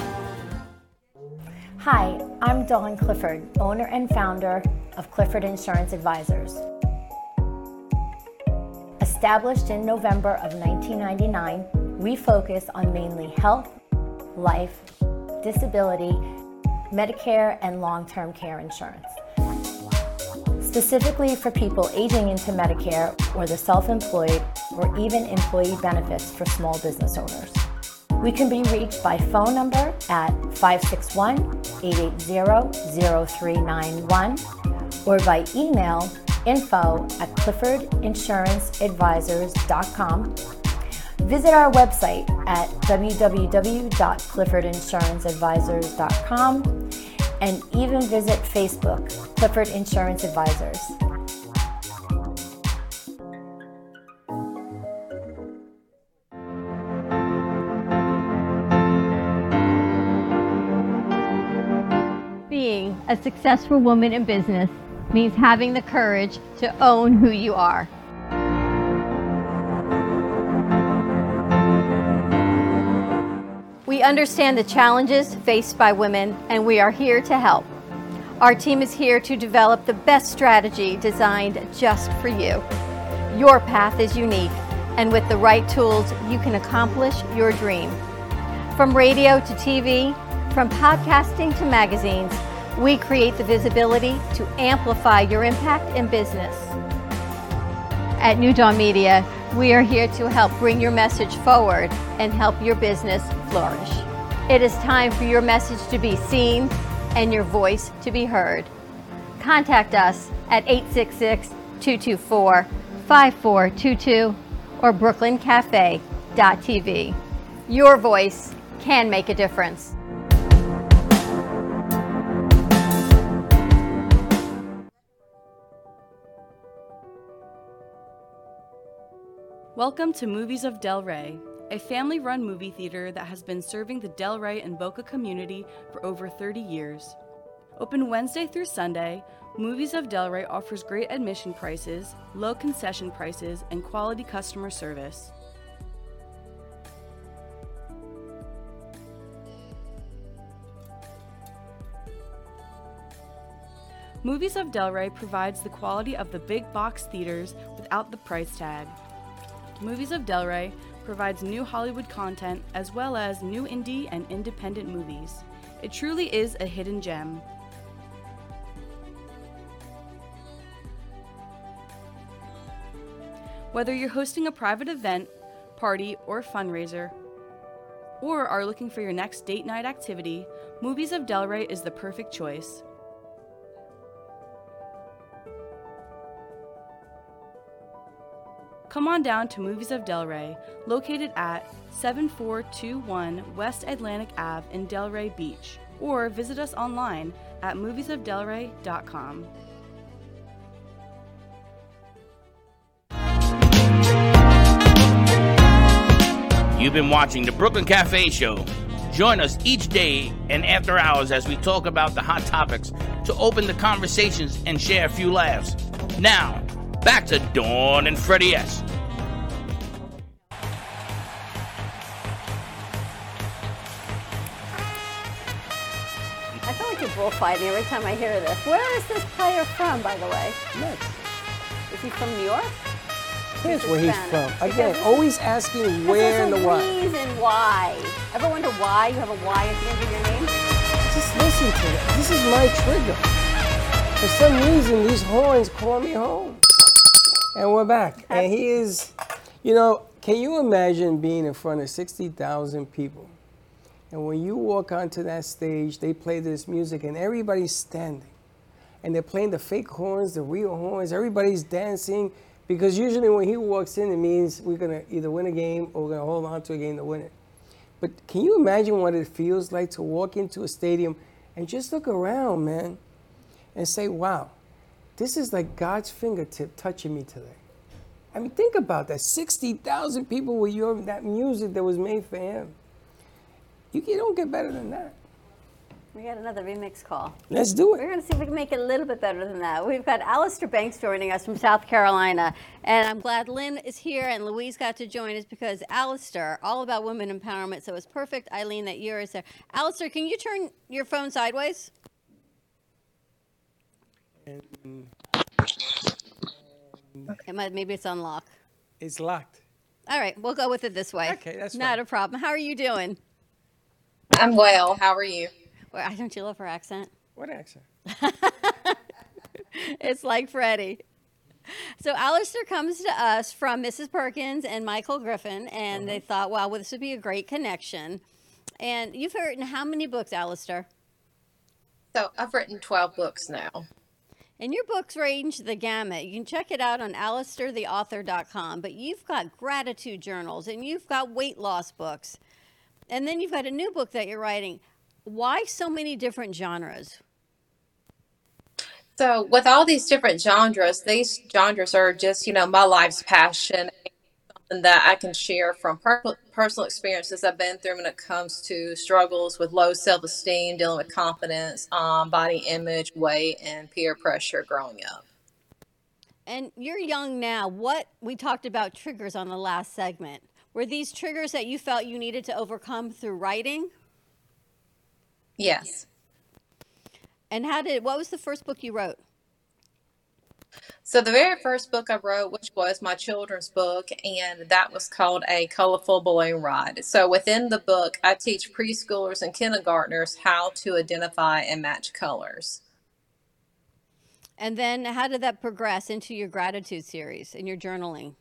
Hi, I'm Dawn Clifford, owner and founder of Clifford Insurance Advisors. Established in November of 1999, we focus on mainly health, life, disability, Medicare, and long term care insurance. Specifically for people aging into Medicare or the self employed or even employee benefits for small business owners. We can be reached by phone number at 561 880 0391 or by email info at cliffordinsuranceadvisors.com. Visit our website at www.cliffordinsuranceadvisors.com and even visit Facebook, Clifford Insurance Advisors. Being a successful woman in business means having the courage to own who you are. We understand the challenges faced by women, and we are here to help. Our team is here to develop the best strategy designed just for you. Your path is unique, and with the right tools, you can accomplish your dream. From radio to TV, from podcasting to magazines, we create the visibility to amplify your impact in business. At New Dawn Media, we are here to help bring your message forward and help your business flourish. It is time for your message to be seen and your voice to be heard. Contact us at 866 224 5422 or brooklyncafe.tv. Your voice can make a difference. Welcome to Movies of Delray, a family run movie theater that has been serving the Delray and Boca community for over 30 years. Open Wednesday through Sunday, Movies of Delray offers great admission prices, low concession prices, and quality customer service. Movies of Delray provides the quality of the big box theaters without the price tag. Movies of Delray provides new Hollywood content as well as new indie and independent movies. It truly is a hidden gem. Whether you're hosting a private event, party, or fundraiser, or are looking for your next date night activity, Movies of Delray is the perfect choice. Come on down to Movies of Delray, located at 7421 West Atlantic Ave in Delray Beach, or visit us online at moviesofdelray.com. You've been watching the Brooklyn Cafe Show. Join us each day and after hours as we talk about the hot topics to open the conversations and share a few laughs. Now, back to Dawn and Freddie S. I feel like you're bullfighting every time I hear this. Where is this player from, by the way? Next. Is he from New York? Here's where he's Hispanic. from. Again, this- always asking where and the There's what. a reason why. Ever wonder why you have a Y at the end of your name? Just listen to it. This is my trigger. For some reason, these horns call me home. And we're back. And he is, you know, can you imagine being in front of 60,000 people? And when you walk onto that stage, they play this music and everybody's standing. And they're playing the fake horns, the real horns. Everybody's dancing because usually when he walks in, it means we're going to either win a game or we're going to hold on to a game to win it. But can you imagine what it feels like to walk into a stadium and just look around, man, and say, wow, this is like God's fingertip touching me today. I mean, think about that. 60,000 people with your, that music that was made for him. You, you don't get better than that. We got another remix call. Let's do it. We're going to see if we can make it a little bit better than that. We've got Alistair Banks joining us from South Carolina. And I'm glad Lynn is here and Louise got to join us because Alistair, all about women empowerment. So it's perfect, Eileen, that you're there. Alistair, can you turn your phone sideways? It might, maybe it's unlocked. It's locked. All right, we'll go with it this way. Okay, that's Not fine. a problem. How are you doing? I'm well. How are you? Well, don't you love her accent? What accent? it's like Freddie. So Alistair comes to us from Mrs. Perkins and Michael Griffin, and they uh-huh. thought, wow, well, this would be a great connection. And you've written how many books, Alistair? So I've written 12 books now. And your books range the gamut. You can check it out on alistairtheauthor.com. But you've got gratitude journals and you've got weight loss books. And then you've got a new book that you're writing. Why so many different genres? So with all these different genres, these genres are just, you know, my life's passion, something that I can share from per- personal experiences I've been through when it comes to struggles with low self-esteem, dealing with confidence, um, body image, weight, and peer pressure growing up. And you're young now. What we talked about triggers on the last segment. Were these triggers that you felt you needed to overcome through writing? Yes. And how did what was the first book you wrote? So the very first book I wrote, which was my children's book, and that was called A Colorful Balloon Ride. So within the book, I teach preschoolers and kindergartners how to identify and match colors. And then how did that progress into your gratitude series and your journaling?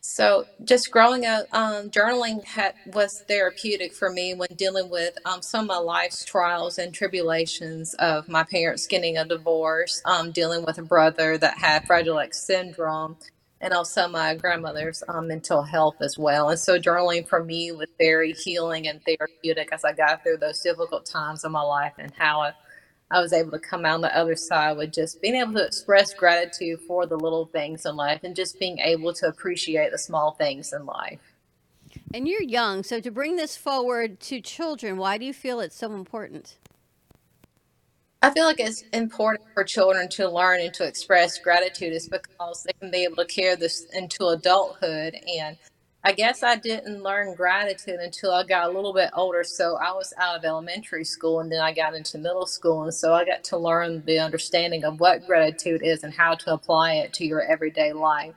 So just growing up, um, journaling had, was therapeutic for me when dealing with um, some of my life's trials and tribulations of my parents getting a divorce, um, dealing with a brother that had Fragile X syndrome, and also my grandmother's um, mental health as well. And so journaling for me was very healing and therapeutic as I got through those difficult times of my life and how I I was able to come out on the other side with just being able to express gratitude for the little things in life and just being able to appreciate the small things in life. And you're young, so to bring this forward to children, why do you feel it's so important? I feel like it's important for children to learn and to express gratitude is because they can be able to carry this into adulthood and I guess I didn't learn gratitude until I got a little bit older. So I was out of elementary school and then I got into middle school. And so I got to learn the understanding of what gratitude is and how to apply it to your everyday life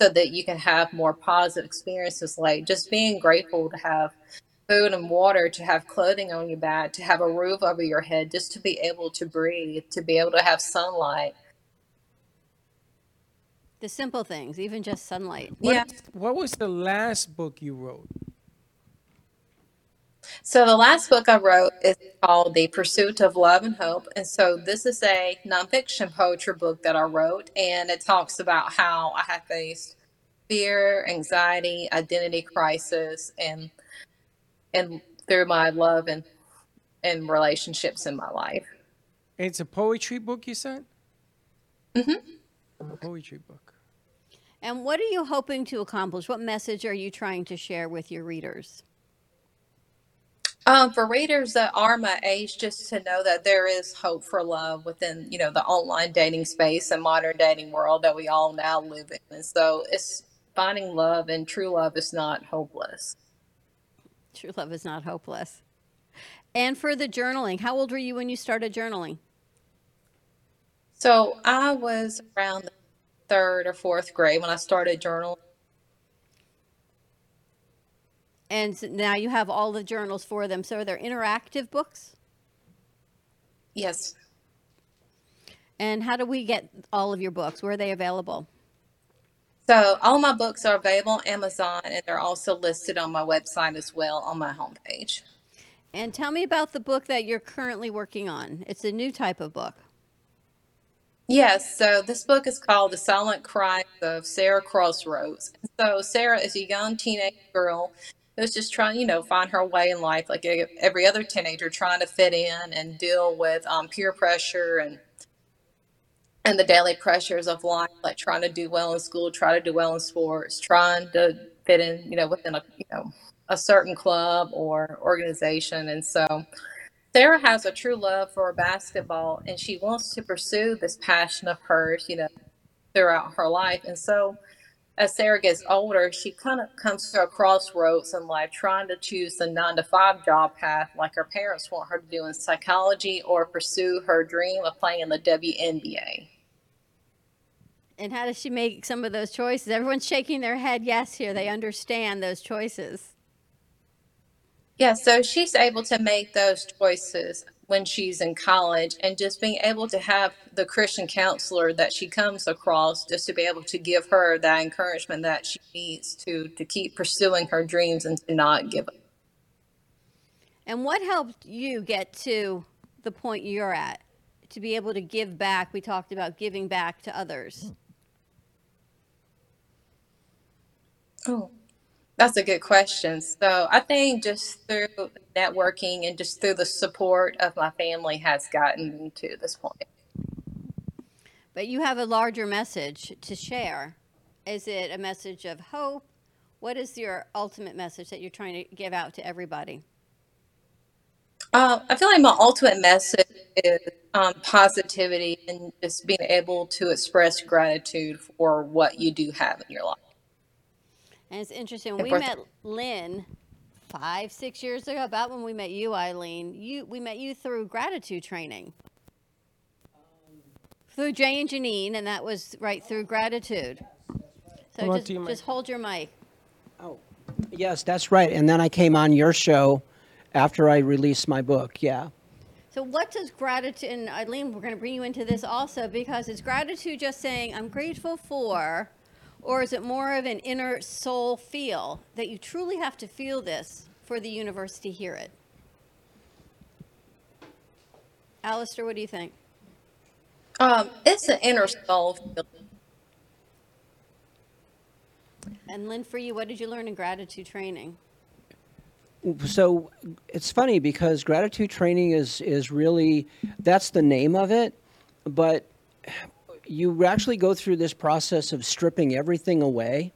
so that you can have more positive experiences like just being grateful to have food and water, to have clothing on your back, to have a roof over your head, just to be able to breathe, to be able to have sunlight the simple things, even just sunlight. What, yeah. What was the last book you wrote? So the last book I wrote is called The Pursuit of Love and Hope. And so this is a nonfiction poetry book that I wrote, and it talks about how I have faced fear, anxiety, identity crisis, and and through my love and and relationships in my life. It's a poetry book, you said. Mm-hmm. A poetry book. And what are you hoping to accomplish? What message are you trying to share with your readers? Um, for readers that are my age, just to know that there is hope for love within, you know, the online dating space and modern dating world that we all now live in. And so it's finding love and true love is not hopeless. True love is not hopeless. And for the journaling, how old were you when you started journaling? So I was around the third or fourth grade when I started journaling. And now you have all the journals for them. So are there interactive books? Yes. And how do we get all of your books? Where are they available? So all my books are available on Amazon and they're also listed on my website as well on my homepage. And tell me about the book that you're currently working on. It's a new type of book. Yes, so this book is called The Silent Crimes of Sarah Crossroads. So Sarah is a young teenage girl who's just trying, you know, find her way in life like every other teenager, trying to fit in and deal with um, peer pressure and and the daily pressures of life, like trying to do well in school, try to do well in sports, trying to fit in, you know, within a you know a certain club or organization, and so Sarah has a true love for basketball and she wants to pursue this passion of hers, you know, throughout her life. And so as Sarah gets older, she kind of comes to a crossroads in life, trying to choose the nine to five job path like her parents want her to do in psychology or pursue her dream of playing in the WNBA. And how does she make some of those choices? Everyone's shaking their head yes here. They understand those choices. Yeah, so she's able to make those choices when she's in college and just being able to have the Christian counselor that she comes across just to be able to give her that encouragement that she needs to to keep pursuing her dreams and to not give up. And what helped you get to the point you're at to be able to give back? We talked about giving back to others. Oh, that's a good question. So I think just through networking and just through the support of my family has gotten to this point. But you have a larger message to share. Is it a message of hope? What is your ultimate message that you're trying to give out to everybody? Uh, I feel like my ultimate message is um, positivity and just being able to express gratitude for what you do have in your life. And it's interesting. And We met Lynn five, six years ago, about when we met you, Eileen. You, we met you through gratitude training. Through Jay and Janine, and that was right through gratitude. So Come on just, to just hold your mic. Oh, yes, that's right. And then I came on your show after I released my book. Yeah. So what does gratitude, and Eileen, we're going to bring you into this also because it's gratitude just saying, I'm grateful for, or is it more of an inner soul feel that you truly have to feel this for the universe to hear it? Alistair, what do you think? Um, it's an inner soul feeling. And Lynn, for you, what did you learn in gratitude training? so it's funny because gratitude training is is really that's the name of it but you actually go through this process of stripping everything away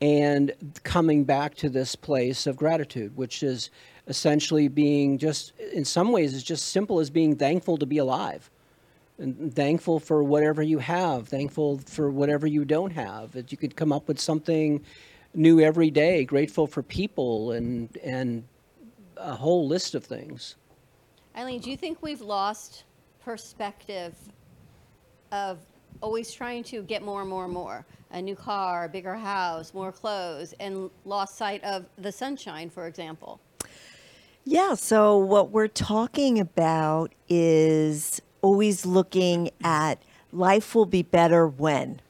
and coming back to this place of gratitude which is essentially being just in some ways it's just simple as being thankful to be alive. And thankful for whatever you have thankful for whatever you don't have. That you could come up with something new every day grateful for people and and a whole list of things. Eileen, do you think we've lost perspective of always trying to get more and more and more? A new car, a bigger house, more clothes, and lost sight of the sunshine, for example? Yeah, so what we're talking about is always looking at life will be better when,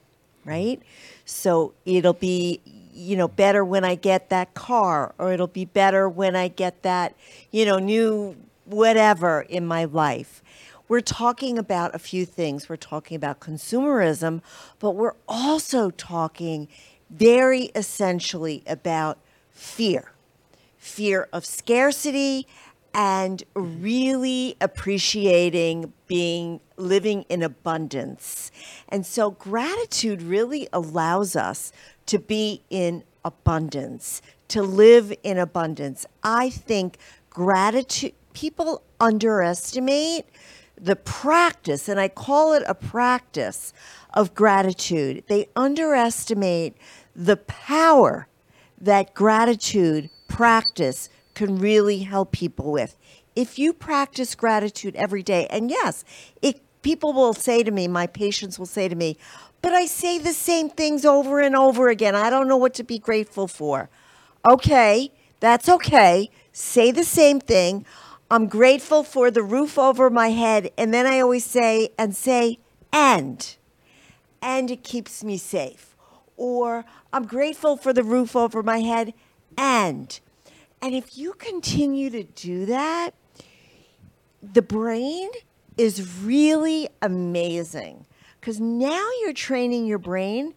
right? So it'll be, you know, better when I get that car, or it'll be better when I get that, you know, new whatever in my life. We're talking about a few things. We're talking about consumerism, but we're also talking very essentially about fear fear of scarcity and really appreciating being living in abundance. And so gratitude really allows us to be in abundance, to live in abundance. I think gratitude people underestimate the practice and I call it a practice of gratitude. They underestimate the power that gratitude practice can really help people with. If you practice gratitude every day, and yes, it, people will say to me, my patients will say to me, but I say the same things over and over again. I don't know what to be grateful for. Okay, that's okay. Say the same thing. I'm grateful for the roof over my head. And then I always say, and say, and. And it keeps me safe. Or I'm grateful for the roof over my head and. And if you continue to do that, the brain is really amazing because now you're training your brain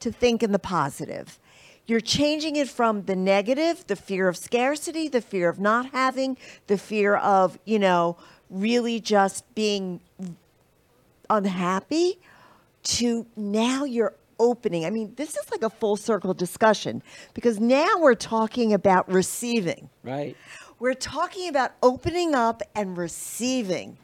to think in the positive. You're changing it from the negative, the fear of scarcity, the fear of not having, the fear of, you know, really just being unhappy to now you're opening. I mean, this is like a full circle discussion because now we're talking about receiving. right We're talking about opening up and receiving,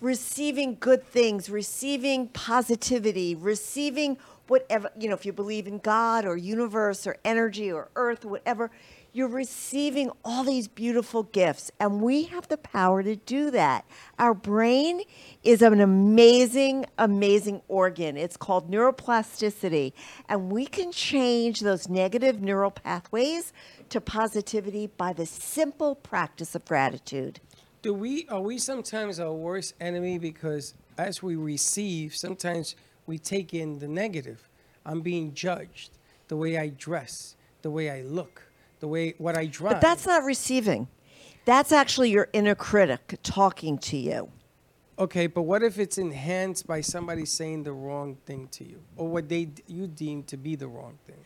receiving good things, receiving positivity, receiving whatever, you know, if you believe in God or universe or energy or earth, or whatever, you're receiving all these beautiful gifts. And we have the power to do that. Our brain is an amazing, amazing organ. It's called neuroplasticity. And we can change those negative neural pathways to positivity by the simple practice of gratitude. Do we are we sometimes our worst enemy because as we receive, sometimes we take in the negative. I'm being judged, the way I dress, the way I look, the way what I drive. But that's not receiving. That's actually your inner critic talking to you. okay. But what if it's enhanced by somebody saying the wrong thing to you, or what they you deem to be the wrong thing?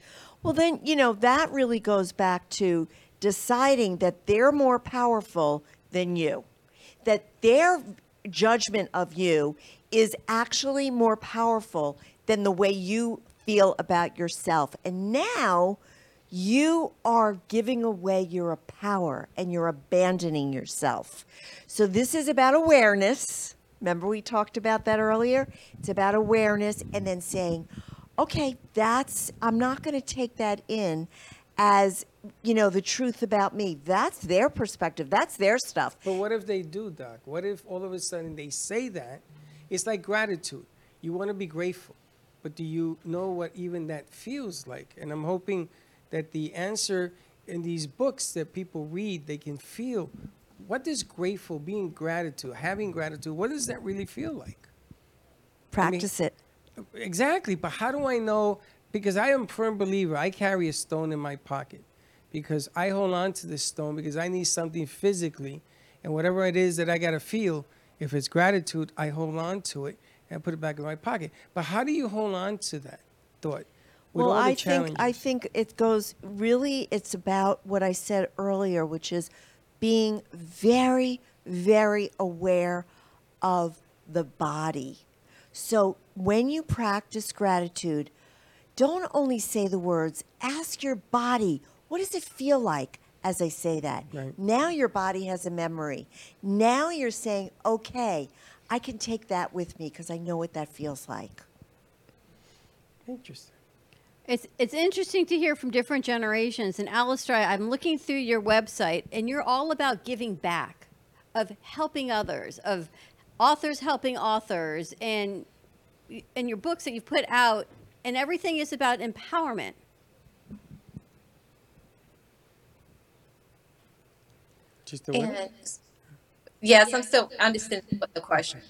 Well, then, you know, that really goes back to deciding that they're more powerful than you, that their judgment of you is actually more powerful than the way you feel about yourself. And now you are giving away your power and you're abandoning yourself. So this is about awareness. Remember, we talked about that earlier? It's about awareness and then saying, okay, that's, I'm not going to take that in as, you know, the truth about me. That's their perspective. That's their stuff. But what if they do, Doc? What if all of a sudden they say that? It's like gratitude. You want to be grateful, but do you know what even that feels like? And I'm hoping that the answer in these books that people read, they can feel what does grateful, being gratitude, having gratitude, what does that really feel like? Practice it. Exactly, but how do I know? Because I am a firm believer. I carry a stone in my pocket because I hold on to this stone because I need something physically, and whatever it is that I got to feel, if it's gratitude, I hold on to it and put it back in my pocket. But how do you hold on to that thought? well, I think? I think it goes really. It's about what I said earlier, which is being very, very aware of the body. So when you practice gratitude, don't only say the words. Ask your body, what does it feel like as I say that? Right. Now your body has a memory. Now you're saying, okay, I can take that with me because I know what that feels like. Interesting. It's it's interesting to hear from different generations. And Alistair, I'm looking through your website, and you're all about giving back, of helping others, of authors helping authors, and and your books that you've put out, and everything is about empowerment. Just the way. And yes, I'm still understanding what the question.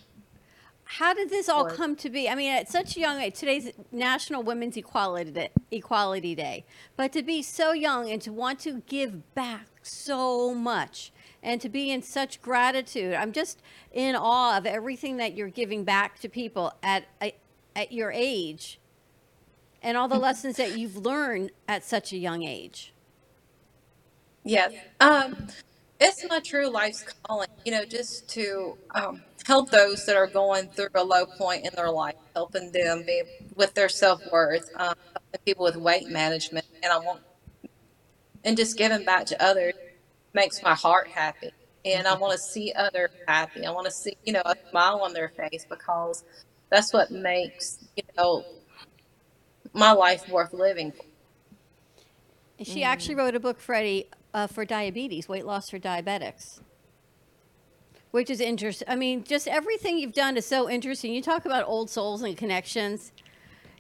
How did this all come to be? I mean, at such a young age, today's National Women's Equality Day, Equality Day, but to be so young and to want to give back so much and to be in such gratitude, I'm just in awe of everything that you're giving back to people at at your age, and all the lessons that you've learned at such a young age. Yes. Um, it's my true life's calling, you know, just to um, help those that are going through a low point in their life, helping them be with their self worth, um, helping people with weight management, and I want, and just giving back to others makes my heart happy, and I want to see others happy. I want to see, you know, a smile on their face because that's what makes, you know, my life worth living. And she actually wrote a book, Freddie, uh, for diabetes, weight loss for diabetics, which is interesting. I mean, just everything you've done is so interesting. You talk about old souls and connections.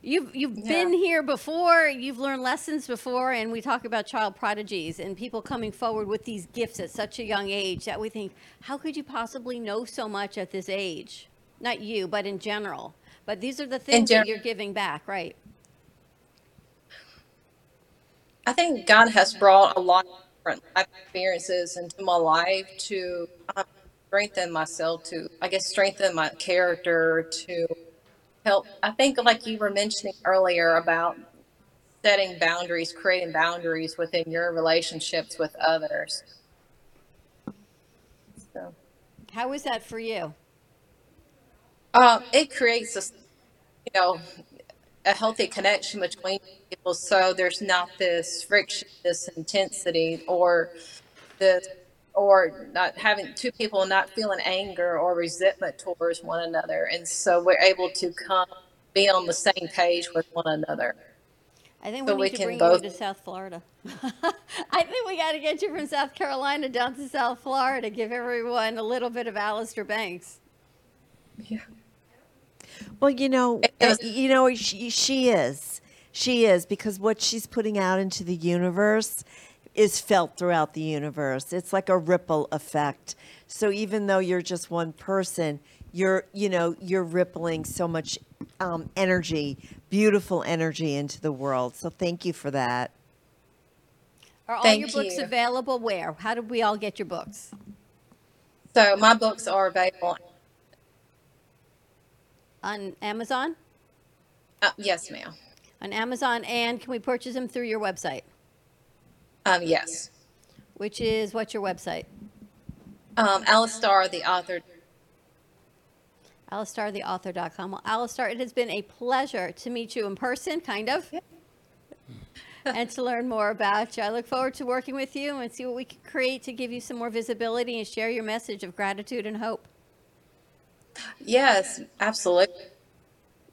You've you've been here before. You've learned lessons before, and we talk about child prodigies and people coming forward with these gifts at such a young age that we think, how could you possibly know so much at this age? Not you, but in general. But these are the things that you're giving back, right? I think God has brought a lot different life experiences into my life to um, strengthen myself, to, I guess, strengthen my character, to help. I think, like you were mentioning earlier about setting boundaries, creating boundaries within your relationships with others. So, How is that for you? um, it creates a, you know, a healthy connection between people so there's not this friction this intensity or this or not having two people not feeling anger or resentment towards one another and so we're able to come be on the same page with one another I think So we we need to can bring both- you to South Florida. I think we got to get you from South Carolina down to South Florida. Give everyone a little bit of Alistair Banks. Well, you know, was- you know, she, she is. She is because what she's putting out into the universe is felt throughout the universe. It's like a ripple effect. So even though you're just one person, you're, you know, you're rippling so much um, energy, beautiful energy into the world. So thank you for that. Are all Thank your books you. available where? How do we all get your books? so my books are available On Amazon? uh, yes ma'am On Amazon, and can we purchase them through your website? um, yes Which is what's your website? um, Alistar, the author AlistarTheAuthor.com. Well, Alistar, it has been a pleasure to meet you in person, kind of, and to learn more about you. I look forward to working with you and see what we can create to give you some more visibility and share your message of gratitude and hope. Yes absolutely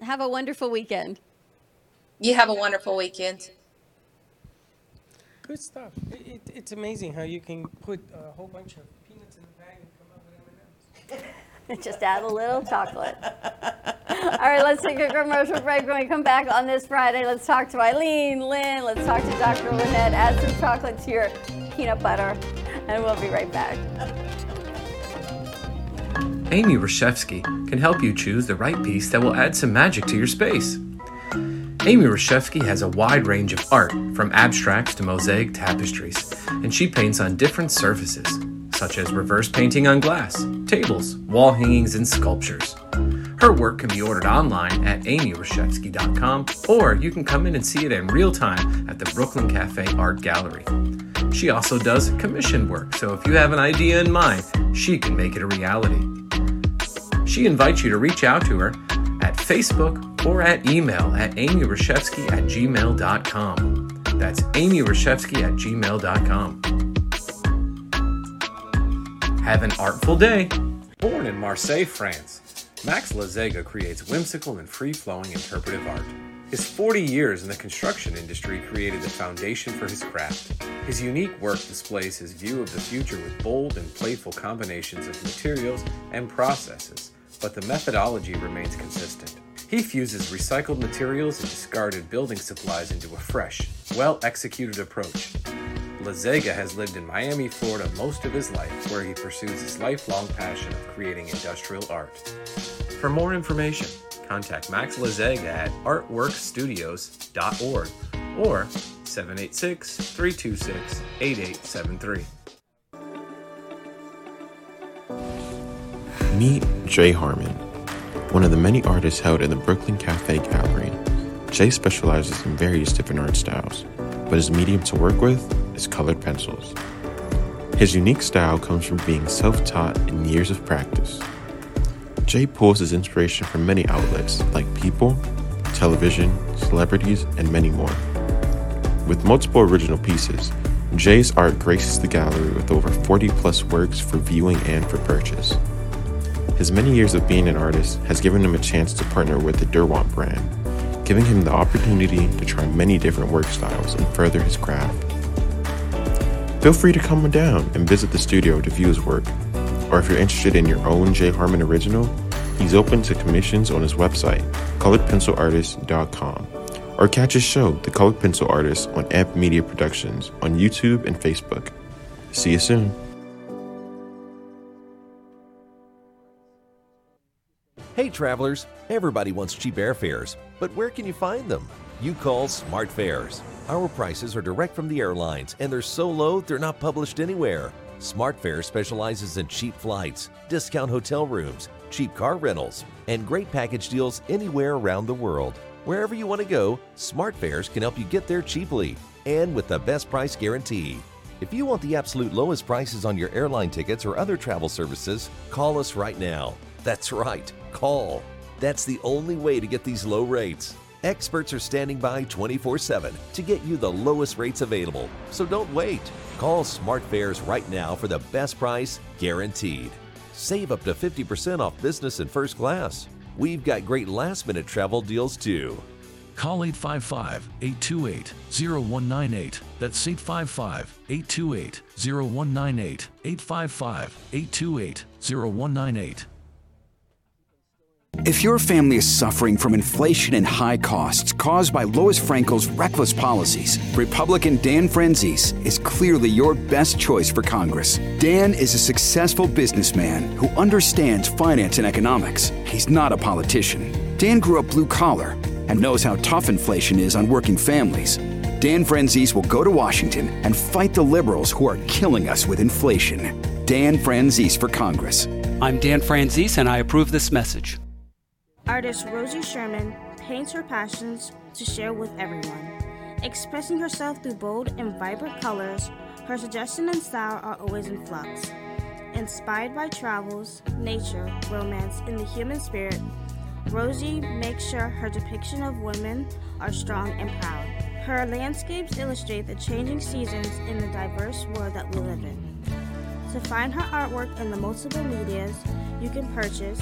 Have a wonderful weekend. You have a wonderful weekend. Good stuff. It, it, it's amazing how you can put a whole bunch of peanuts in a bag and come up with M&Ms. Just add a little chocolate. All right, let's take a commercial break. When we come back on this Friday, let's talk to Eileen, Lynn, let's talk to Dr. Lynette, add some chocolate to your peanut butter, and we'll be right back. Amy Rashevsky can help you choose the right piece that will add some magic to your space. Amy Rashevsky has a wide range of art, from abstracts to mosaic tapestries, and she paints on different surfaces, such as reverse painting on glass, tables, wall hangings, and sculptures. Her work can be ordered online at amyrashevsky.com, or you can come in and see it in real time at the Brooklyn Cafe Art Gallery. She also does commission work, so if you have an idea in mind, she can make it a reality. She invites you to reach out to her at Facebook or at email at amyrashevsky at gmail.com. That's amyrashevsky at gmail.com. Have an artful day. Born in Marseille, France, Max Lazega creates whimsical and free flowing interpretive art. His 40 years in the construction industry created the foundation for his craft. His unique work displays his view of the future with bold and playful combinations of materials and processes, but the methodology remains consistent. He fuses recycled materials and discarded building supplies into a fresh, well executed approach. Lazega has lived in Miami, Florida most of his life, where he pursues his lifelong passion of creating industrial art. For more information, contact Max Lazega at artworkstudios.org or 786 326 8873. Meet Jay Harmon, one of the many artists held in the Brooklyn Cafe Gallery. Jay specializes in various different art styles, but his medium to work with is colored pencils. His unique style comes from being self taught and years of practice. Jay pulls his inspiration from many outlets like people, television, celebrities, and many more. With multiple original pieces, Jay's art graces the gallery with over 40 plus works for viewing and for purchase. His many years of being an artist has given him a chance to partner with the Derwent brand, giving him the opportunity to try many different work styles and further his craft. Feel free to come down and visit the studio to view his work, or if you're interested in your own Jay Harmon original, he's open to commissions on his website, coloredpencilartist.com, or catch his show, The Colored Pencil Artist, on Amp Media Productions on YouTube and Facebook. See you soon. Hey travelers, everybody wants cheap airfares, but where can you find them? You call Smart Fares. Our prices are direct from the airlines and they're so low they're not published anywhere. Smart Fares specializes in cheap flights, discount hotel rooms, cheap car rentals, and great package deals anywhere around the world. Wherever you want to go, Smart Fares can help you get there cheaply and with the best price guarantee. If you want the absolute lowest prices on your airline tickets or other travel services, call us right now. That's right, call. That's the only way to get these low rates. Experts are standing by 24 7 to get you the lowest rates available. So don't wait. Call Smart Fares right now for the best price guaranteed. Save up to 50% off business and first class. We've got great last minute travel deals too. Call 855 828 0198. That's 855 828 0198. 855 828 0198. If your family is suffering from inflation and high costs caused by Lois Frankel's reckless policies, Republican Dan Franzese is clearly your best choice for Congress. Dan is a successful businessman who understands finance and economics. He's not a politician. Dan grew up blue collar and knows how tough inflation is on working families. Dan Franzese will go to Washington and fight the liberals who are killing us with inflation. Dan Franzese for Congress. I'm Dan Franzese, and I approve this message. Artist Rosie Sherman paints her passions to share with everyone. Expressing herself through bold and vibrant colors, her suggestion and style are always in flux. Inspired by travels, nature, romance, and the human spirit, Rosie makes sure her depiction of women are strong and proud. Her landscapes illustrate the changing seasons in the diverse world that we live in. To find her artwork in the multiple medias you can purchase,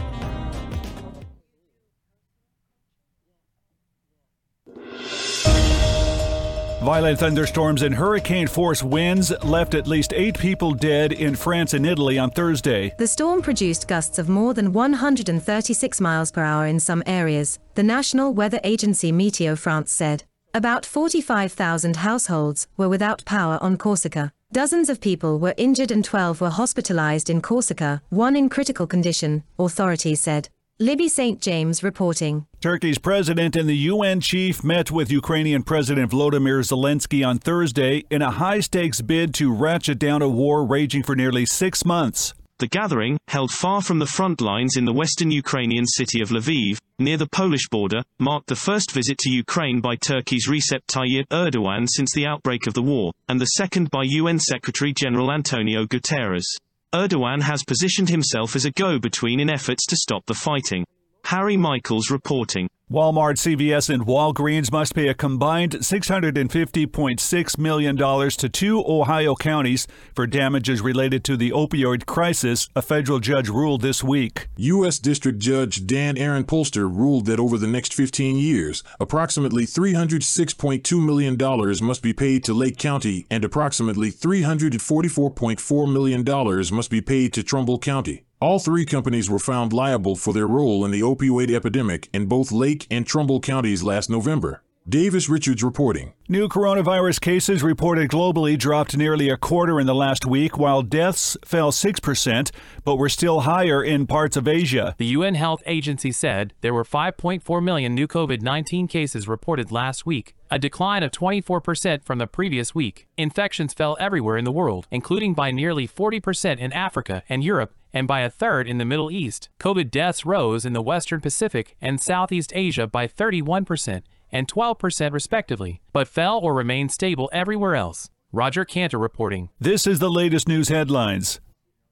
Violent thunderstorms and hurricane force winds left at least eight people dead in France and Italy on Thursday. The storm produced gusts of more than 136 miles per hour in some areas, the National Weather Agency Meteo France said. About 45,000 households were without power on Corsica. Dozens of people were injured and 12 were hospitalized in Corsica, one in critical condition, authorities said. Libby St. James reporting. Turkey's president and the UN chief met with Ukrainian President Volodymyr Zelensky on Thursday in a high stakes bid to ratchet down a war raging for nearly six months. The gathering, held far from the front lines in the western Ukrainian city of Lviv, near the Polish border, marked the first visit to Ukraine by Turkey's Recep Tayyip Erdogan since the outbreak of the war, and the second by UN Secretary General Antonio Guterres. Erdogan has positioned himself as a go-between in efforts to stop the fighting. Harry Michaels reporting. Walmart, CVS, and Walgreens must pay a combined $650.6 million to two Ohio counties for damages related to the opioid crisis, a federal judge ruled this week. U.S. District Judge Dan Aaron Polster ruled that over the next 15 years, approximately $306.2 million must be paid to Lake County and approximately $344.4 million must be paid to Trumbull County. All three companies were found liable for their role in the opioid epidemic in both Lake and Trumbull counties last November. Davis Richards reporting. New coronavirus cases reported globally dropped nearly a quarter in the last week, while deaths fell 6%, but were still higher in parts of Asia. The UN Health Agency said there were 5.4 million new COVID 19 cases reported last week, a decline of 24% from the previous week. Infections fell everywhere in the world, including by nearly 40% in Africa and Europe and by a third in the Middle East. COVID deaths rose in the Western Pacific and Southeast Asia by 31% and 12% respectively, but fell or remained stable everywhere else. Roger Cantor reporting. This is the latest news headlines.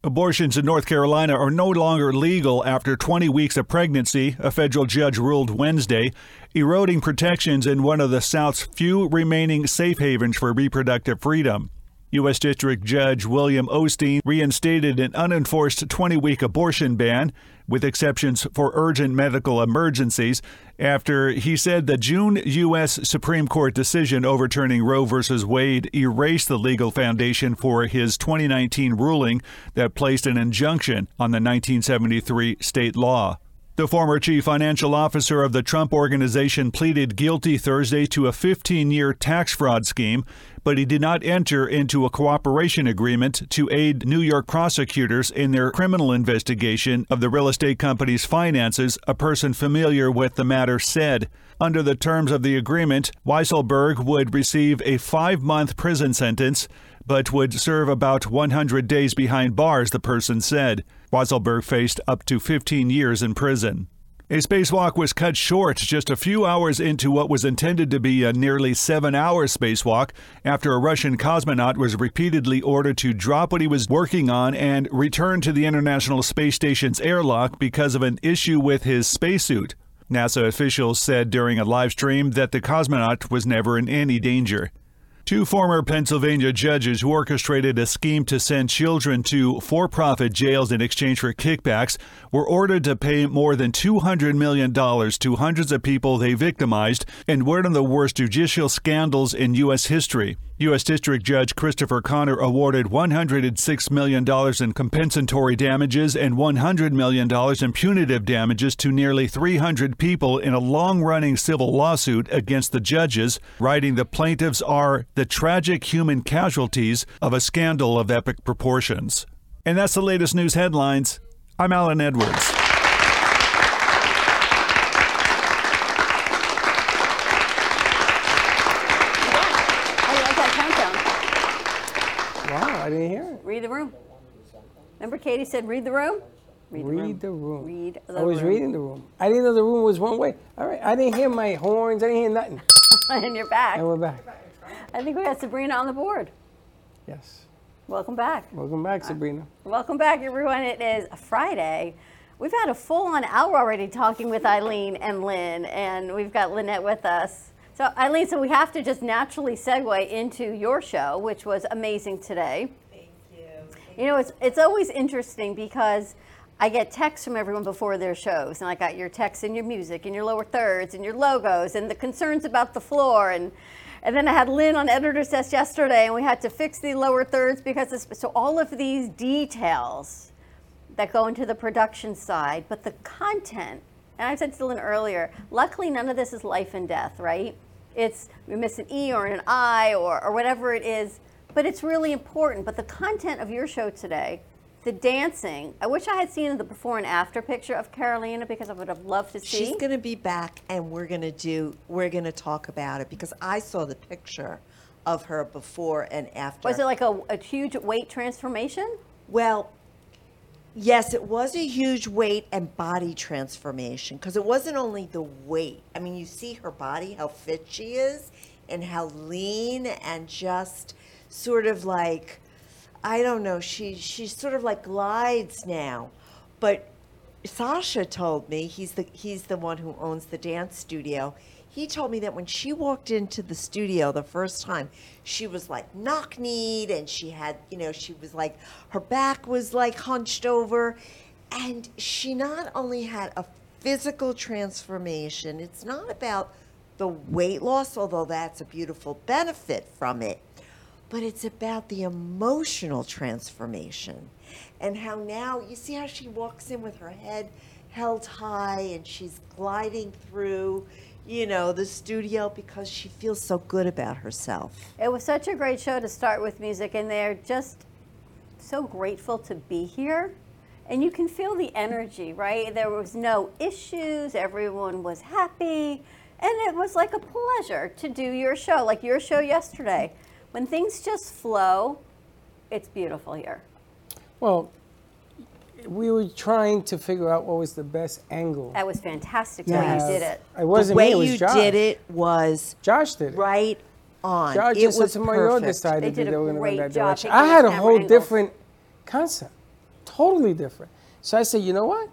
Abortions in North Carolina are no longer legal after 20 weeks of pregnancy, a federal judge ruled Wednesday, eroding protections in one of the South's few remaining safe havens for reproductive freedom. U.S. District Judge William Osteen reinstated an unenforced 20 week abortion ban, with exceptions for urgent medical emergencies, after he said the June U.S. Supreme Court decision overturning Roe v. Wade erased the legal foundation for his 2019 ruling that placed an injunction on the 1973 state law. The former chief financial officer of the Trump organization pleaded guilty Thursday to a 15 year tax fraud scheme, but he did not enter into a cooperation agreement to aid New York prosecutors in their criminal investigation of the real estate company's finances, a person familiar with the matter said. Under the terms of the agreement, Weisselberg would receive a five month prison sentence, but would serve about 100 days behind bars, the person said. Weisselberg faced up to 15 years in prison. A spacewalk was cut short just a few hours into what was intended to be a nearly seven hour spacewalk after a Russian cosmonaut was repeatedly ordered to drop what he was working on and return to the International Space Station's airlock because of an issue with his spacesuit. NASA officials said during a live stream that the cosmonaut was never in any danger. Two former Pennsylvania judges who orchestrated a scheme to send children to for profit jails in exchange for kickbacks were ordered to pay more than $200 million to hundreds of people they victimized in one of the worst judicial scandals in U.S. history. U.S. District Judge Christopher Connor awarded $106 million in compensatory damages and $100 million in punitive damages to nearly 300 people in a long running civil lawsuit against the judges, writing the plaintiffs are the tragic human casualties of a scandal of epic proportions. And that's the latest news headlines. I'm Alan Edwards. How do you like that countdown? Wow, I didn't hear it. Read the room. Remember Katie said read the room? Read the room. Read the I was room. reading the room. I didn't know the room was one way. All right, I didn't hear my horns. I didn't hear nothing. and you're back. And we're back. I think we got Sabrina on the board. Yes. Welcome back. Welcome back, Sabrina. Welcome back, everyone. It is a Friday. We've had a full on hour already talking with Eileen and Lynn, and we've got Lynette with us. So, Eileen, so we have to just naturally segue into your show, which was amazing today. Thank you. you know, it's, it's always interesting because I get texts from everyone before their shows, and I got your texts and your music and your lower thirds and your logos and the concerns about the floor. And, and then I had Lynn on editor's desk yesterday, and we had to fix the lower thirds because it's, so all of these details that go into the production side, but the content, and I said to Lynn earlier, luckily none of this is life and death, right? It's we miss an E or an I or, or whatever it is, but it's really important. But the content of your show today the dancing. I wish I had seen the before and after picture of Carolina because I would have loved to see. She's going to be back, and we're going to do. We're going to talk about it because I saw the picture of her before and after. Was it like a, a huge weight transformation? Well, yes, it was a huge weight and body transformation because it wasn't only the weight. I mean, you see her body, how fit she is, and how lean and just sort of like I don't know. She she sort of like glides now, but Sasha told me he's the he's the one who owns the dance studio. He told me that when she walked into the studio the first time, she was like knock kneed and she had you know she was like her back was like hunched over, and she not only had a physical transformation. It's not about the weight loss, although that's a beautiful benefit from it but it's about the emotional transformation and how now you see how she walks in with her head held high and she's gliding through you know the studio because she feels so good about herself. It was such a great show to start with music and they're just so grateful to be here. And you can feel the energy right? There was no issues. Everyone was happy. And it was like a pleasure to do your show like your show yesterday. When things just flow, it's beautiful here. Well, we were trying to figure out what was the best angle. That was fantastic the way you did it. It wasn't the way me, it was you Josh. did it was Josh did it. right on. Josh it just was said Mayor perfect. decided They that did they a were going to go in great that job direction. picking I had a those whole camera angles. different concept, totally different. So I said, you know what?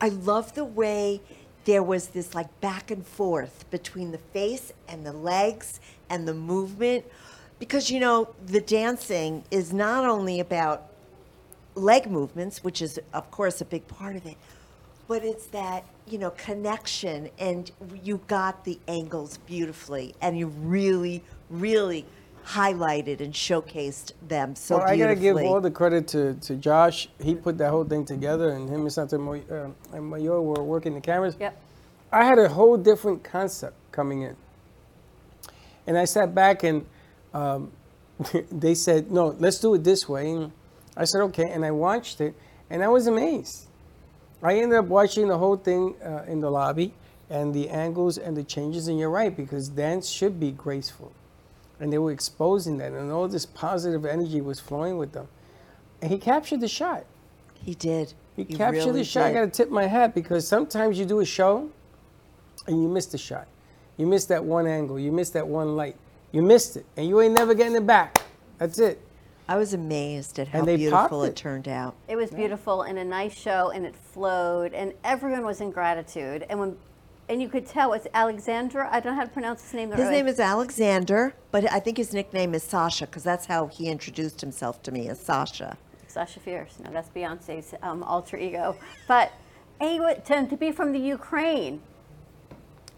I love the way there was this like back and forth between the face and the legs and the movement because you know the dancing is not only about leg movements which is of course a big part of it but it's that you know connection and you got the angles beautifully and you really really highlighted and showcased them so well, I got to give all the credit to, to Josh. He put that whole thing together, and him and Santa Mo- uh, and Mayor were working the cameras. Yep. I had a whole different concept coming in. And I sat back and um, they said, no, let's do it this way. And I said, okay. And I watched it and I was amazed. I ended up watching the whole thing uh, in the lobby and the angles and the changes. And you're right, because dance should be graceful. And they were exposing that, and all this positive energy was flowing with them. And he captured the shot. he did He, He captured really the shot. I got to tip my hat because sometimes you do a show and you miss the shot. You miss that one angle. You miss that one light. You missed it, and you ain't never getting it back. That's it. I was amazed at how And they beautiful popped it it. turned out. It was beautiful and a nice show, and it flowed, and everyone was in gratitude. And when, and you could tell it's Alexandra. I don't know how to pronounce his name. the His right name is Alexander, but I think his nickname is Sasha because that's how he introduced himself to me as Sasha. Sasha Fierce. No, that's Beyonce's um, alter ego. But he wa- to, to be from the Ukraine.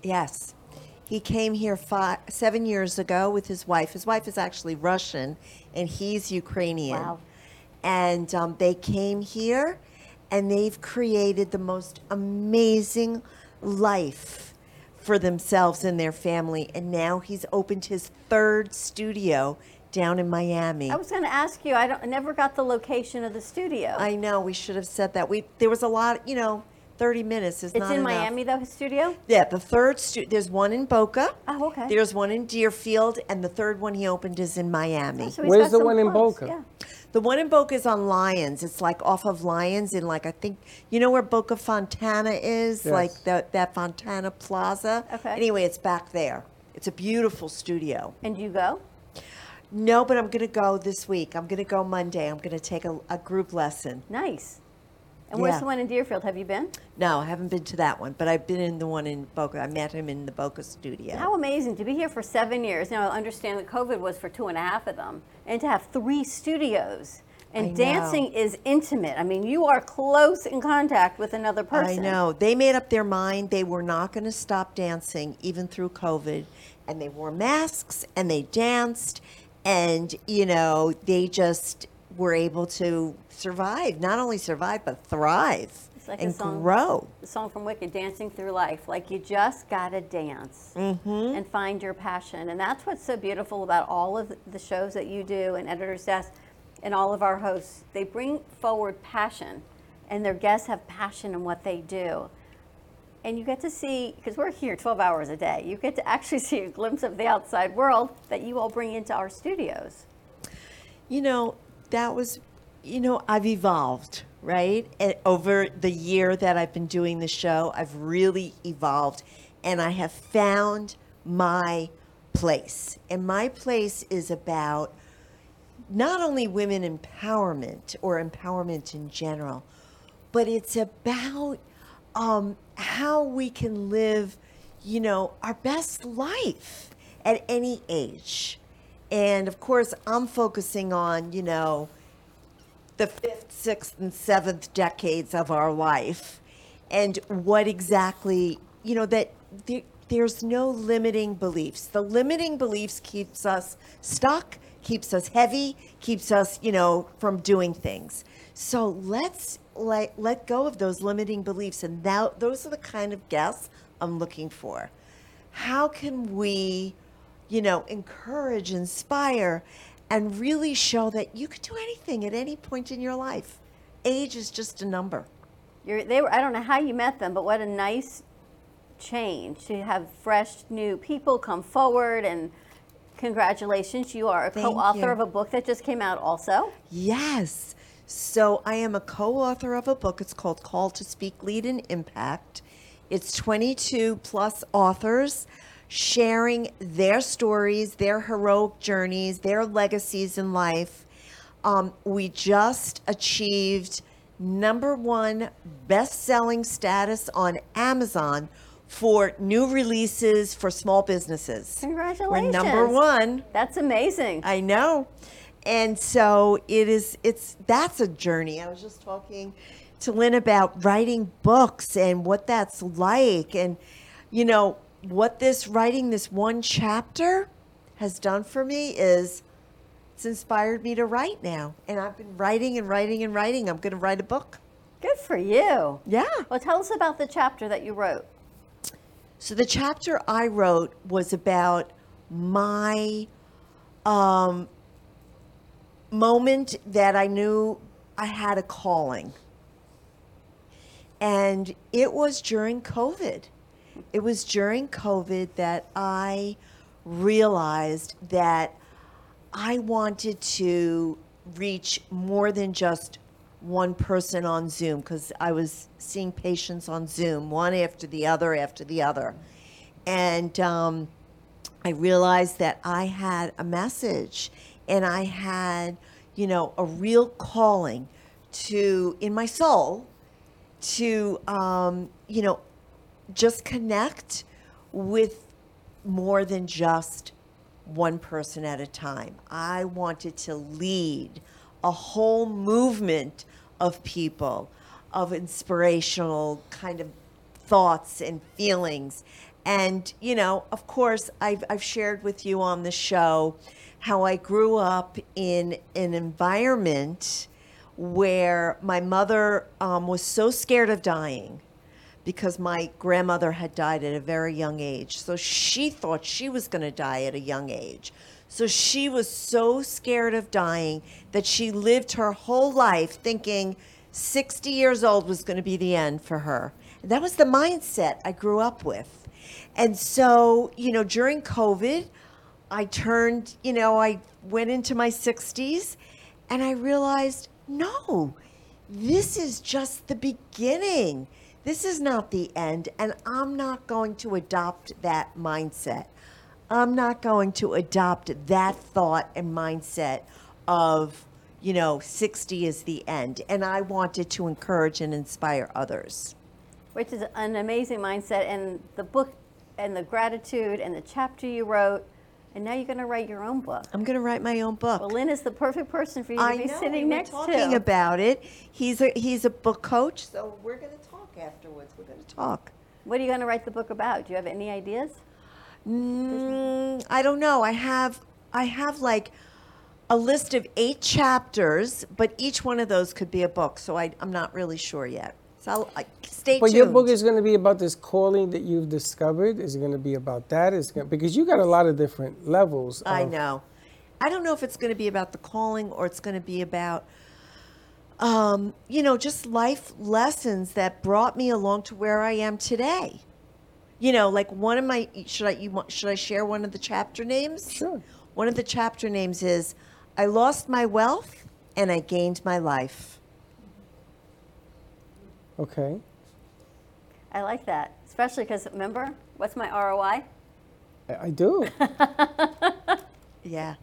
Yes. He came here five, seven years ago with his wife. His wife is actually Russian and he's Ukrainian. Wow. And um, they came here and they've created the most amazing life for themselves and their family. And now he's opened his third studio down in Miami. I was going to ask you. I, don't, I never got the location of the studio. I know we should have said that. We there was a lot, you know, 30 minutes is it's not in enough. Miami, though. His studio. Yeah, the third stu- there's one in Boca. Oh, okay. There's one in Deerfield, and the third one he opened is in Miami. Oh, so he's Where's got the some one in close, Boca? Yeah. The one in Boca is on Lyons. It's like off of Lyons in like I think you know where Boca Fontana is, Yes. like that that Fontana Plaza. Okay. Anyway, it's back there. It's a beautiful studio. And you go? No, but I'm gonna go this week. I'm gonna go Monday. I'm gonna take a, a group lesson. Nice. And where's Yeah. the one in Deerfield? Have you been? No, I haven't been to that one, but I've been in the one in Boca. I met him in the Boca studio. How amazing to be here for seven years. Now, I understand that COVID was for two and a half of them, and to have three studios. I And know. dancing is intimate. I mean, you are close in contact with another person. I know. They made up their mind they were not going to stop dancing even through COVID. And they wore masks and they danced. And, you know, they just were able to survive, not only survive, but thrive It's like and the song, grow. The song from Wicked, "Dancing Through Life." Like you just gotta dance Mm-hmm. and find your passion, and that's what's so beautiful about all of the shows that you do and Editor's Desk, and all of our hosts. They bring forward passion, and their guests have passion in what they do. And you get to see, because we're here 12 hours a day, you get to actually see a glimpse of the outside world that you all bring into our studios. You know, that was, you know, I've evolved, right? And over the year that I've been doing the show, I've really evolved and I have found my place. And my place is about not only women empowerment or empowerment in general, but it's about um, how we can live, you know, our best life at any age. And of course, I'm focusing on, you know, the fifth, sixth, and seventh decades of our life and what exactly, you know, that there, there's no limiting beliefs. The limiting beliefs keeps us stuck, keeps us heavy, keeps us, you know, from doing things. So let's let, let go of those limiting beliefs. And that, those are the kind of guests I'm looking for. How can we, you know, encourage, inspire, and really show that you can do anything at any point in your life? Age is just a number. You're, they were, I don't know how you met them, but what a nice change to have fresh new people come forward and congratulations you are a Thank co-author you. of a book that just came out also Yes. So I am a co author of a book. It's called Call to Speak, Lead, and Impact. It's 22 plus authors sharing their stories, their heroic journeys, their legacies in life. Um, we just achieved number one best selling status on Amazon for new releases for small businesses. congratulations We're number one. that's amazing I know. And so it is it's that's a journey. I was just talking to Lynn about writing books and what that's like and you know what this writing this one chapter has done for me is it's inspired me to write now. And I've been writing and writing and writing. I'm going to write a book. good for you Yeah. well tell us about the chapter that you wrote So the chapter I wrote was about my um, moment that I knew I had a calling. And it was during COVID. It was during COVID that I realized that I wanted to reach more than just one person on Zoom because I was seeing patients on Zoom, one after the other after the other. And um, I realized that I had a message and I had, you know, a real calling to, in my soul, to, um, you know, just connect with more than just one person at a time. I wanted to lead a whole movement of people, of inspirational kind of thoughts and feelings. And, you know, of course, I've, I've shared with you on the show how I grew up in an environment where my mother um, was so scared of dying because my grandmother had died at a very young age. So she thought she was going to die at a young age. So she was so scared of dying that she lived her whole life thinking 60 years old was going to be the end for her. That was the mindset I grew up with. And so, you know, during COVID, I turned, you know, I went into my 60s and I realized, no, this is just the beginning. This is not the end. And I'm not going to adopt that mindset. I'm not going to adopt that thought and mindset of, you know, 60 is the end. And I wanted to encourage and inspire others. Which is an amazing mindset. And the book and the gratitude and the chapter you wrote, and now you're going to write your own book. I'm going to write my own book. Well, Lynn is the perfect person for you to I be know, sitting we next talking to. Talking about it. He's a he's a book coach, so we're going to talk afterwards. We're going to talk. What are you going to write the book about? Do you have any ideas? Mm, I don't know. I have I have like a list of eight chapters, but each one of those could be a book. So I, I'm not really sure yet. So I'll, I, stay But tuned. your book is going to be about this calling that you've discovered. Is it going to be about that? Is gonna, because you got a lot of different levels. I know. I don't know if it's going to be about the calling or it's going to be about, um, you know, just life lessons that brought me along to where I am today. You know, like one of my should I you want should I share one of the chapter names? Sure. One of the chapter names is I lost my wealth and I gained my life. Okay. I like that, especially because remember, what's my ROI? I, I do. Yeah.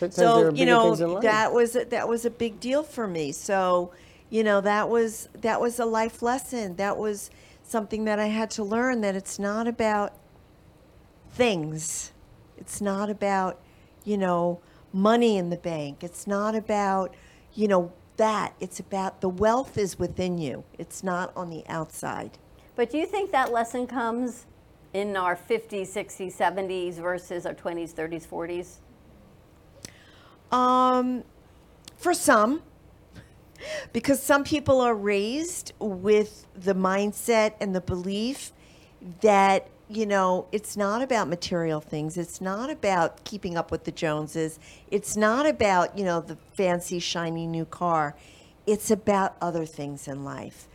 Sometimes there so you bigger know things in life. that was a, that was a big deal for me. So you know that was that was a life lesson. That was something that I had to learn that it's not about things. It's not about you know money in the bank. It's not about you know that. It's about the wealth is within you. It's not on the outside. But do you think that lesson comes in our 50s, 60s, 70s versus our 20s, 30s, 40s? Um, for some, because some people are raised with the mindset and the belief that you know it's not about material things. It's not about keeping up with the joneses. It's not about you know the fancy shiny new car. It's about other things in life.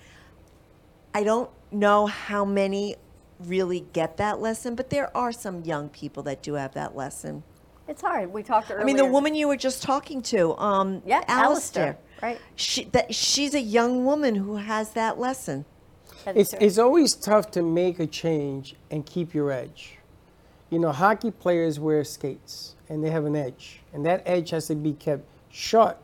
I don't know how many really get that lesson but there are some young people that do have that lesson It's hard. We talked earlier. I mean, the woman you were just talking to, um, Yeah, Alistair. Alistair, right. She, that, she's a young woman who has that lesson. It's, it's always tough to make a change and keep your edge. You know, hockey players wear skates and they have an edge, and that edge has to be kept sharp.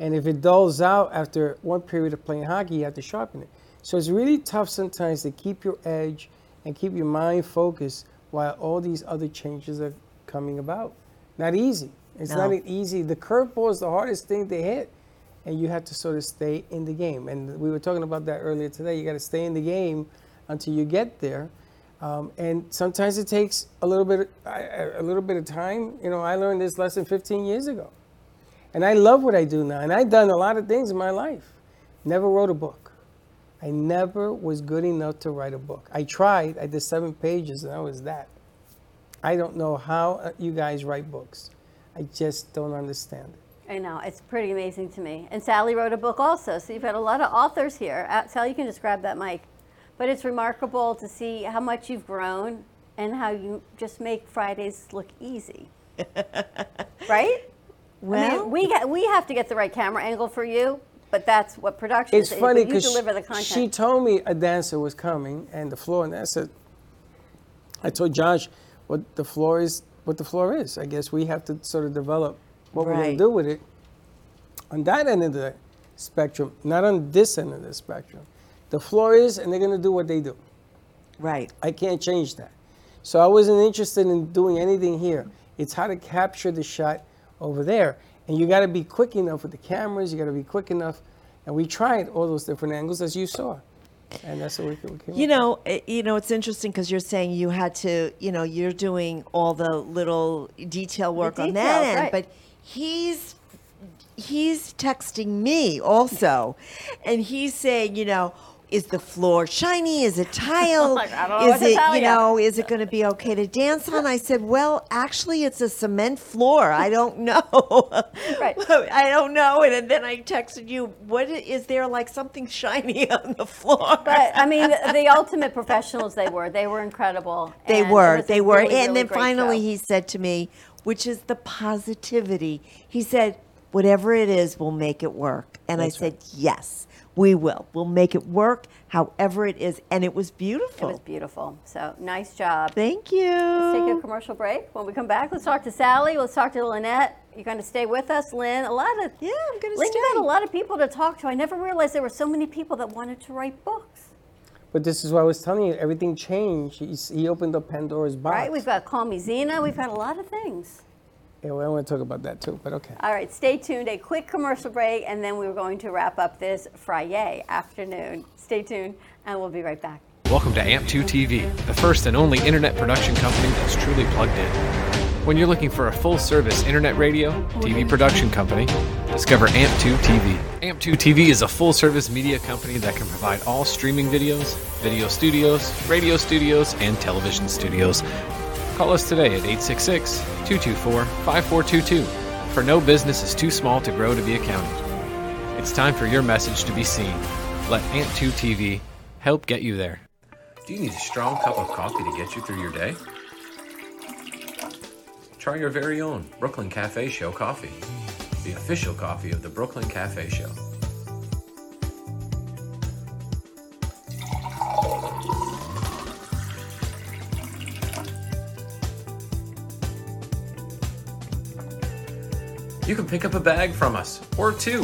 And if it dulls out after one period of playing hockey, you have to sharpen it. So it's really tough sometimes to keep your edge and keep your mind focused while all these other changes are coming about. Not easy. It's No. not easy. The curveball is the hardest thing to hit and you have to sort of stay in the game. And we were talking about that earlier today. You got to stay in the game until you get there. Um, and sometimes it takes a little bit, a, a little bit of time. You know, I learned this lesson 15 years ago, and I love what I do now. And I've done a lot of things in my life. Never wrote a book. I never was good enough to write a book. I tried. I did seven pages, and that was that. I don't know how uh, you guys write books. I just don't understand it. I know, it's pretty amazing to me. And Sally wrote a book also, so you've got a lot of authors here. Uh, Sally, you can just grab that mic. But it's remarkable to see how much you've grown and how you just make Fridays look easy. right? I Well- mean, we, we have to get the right camera angle for you, but that's what production It's is. funny because she told me a dancer was coming and the floor, and I said, I told Josh what the floor is. What the floor is. I guess we have to sort of develop what we're going to do with it on that end of the spectrum, not on this end of the spectrum. The floor is, and they're going to do what they do. Right. I can't change that. So I wasn't interested in doing anything here. It's how to capture the shot over there. And you got to be quick enough with the cameras. You got to be quick enough. And we tried all those different angles as you saw. And that's what we, we came You know, it, you know, it's interesting because you're saying you had to, you know, you're doing all the little detail work on that end, right. but he's he's texting me also, and he's saying, you know. Is the floor shiny? Is it tile? Like, I don't know is what to it, tell you ya. know, is it going to be okay to dance on? I said, well, actually, it's a cement floor. I don't know. Right. I don't know. And then I texted you, what i- is there like something shiny on the floor? But I mean, the, ultimate professionals they were. They were incredible. They and it were. was a They were. really, and really then great finally show. he said to me, which is the positivity. He said, whatever it is, we'll make it work. And I said, yes, we will. We'll make it work however it is. And it was beautiful. It was beautiful. So nice job. Thank you. Let's take a commercial break. When we come back, let's talk to Sally. Let's talk to Lynette. You're going to stay with us, Lynn. A lot of yeah, I'm going to Lynn stay. got a lot of people to talk to. I never realized there were so many people that wanted to write books. But this is what I was telling you. Everything changed. He, he opened up Pandora's box. Right? We've got Call Me Zena. We've got a lot of things. Yeah, well, I want to talk about that too. But okay. All right, stay tuned. A quick commercial break, and then we're going to wrap up this Friday afternoon. Stay tuned, and we'll be right back. Welcome to AMP2 TV, the first and only internet production company that's truly plugged in. When you're looking for a full service internet radio, TV production company, discover AMP2 TV. AMP2 TV is a full service media company that can provide all streaming videos, video studios, radio studios, and television studios. Call us today at 866 224 5422, for no business is too small to grow to be accounted. It's time for your message to be seen. Let Ant2 TV help get you there. Do you need a strong cup of coffee to get you through your day? Try your very own Brooklyn Cafe Show coffee, the official coffee of the Brooklyn Cafe Show. You can pick up a bag from us or two.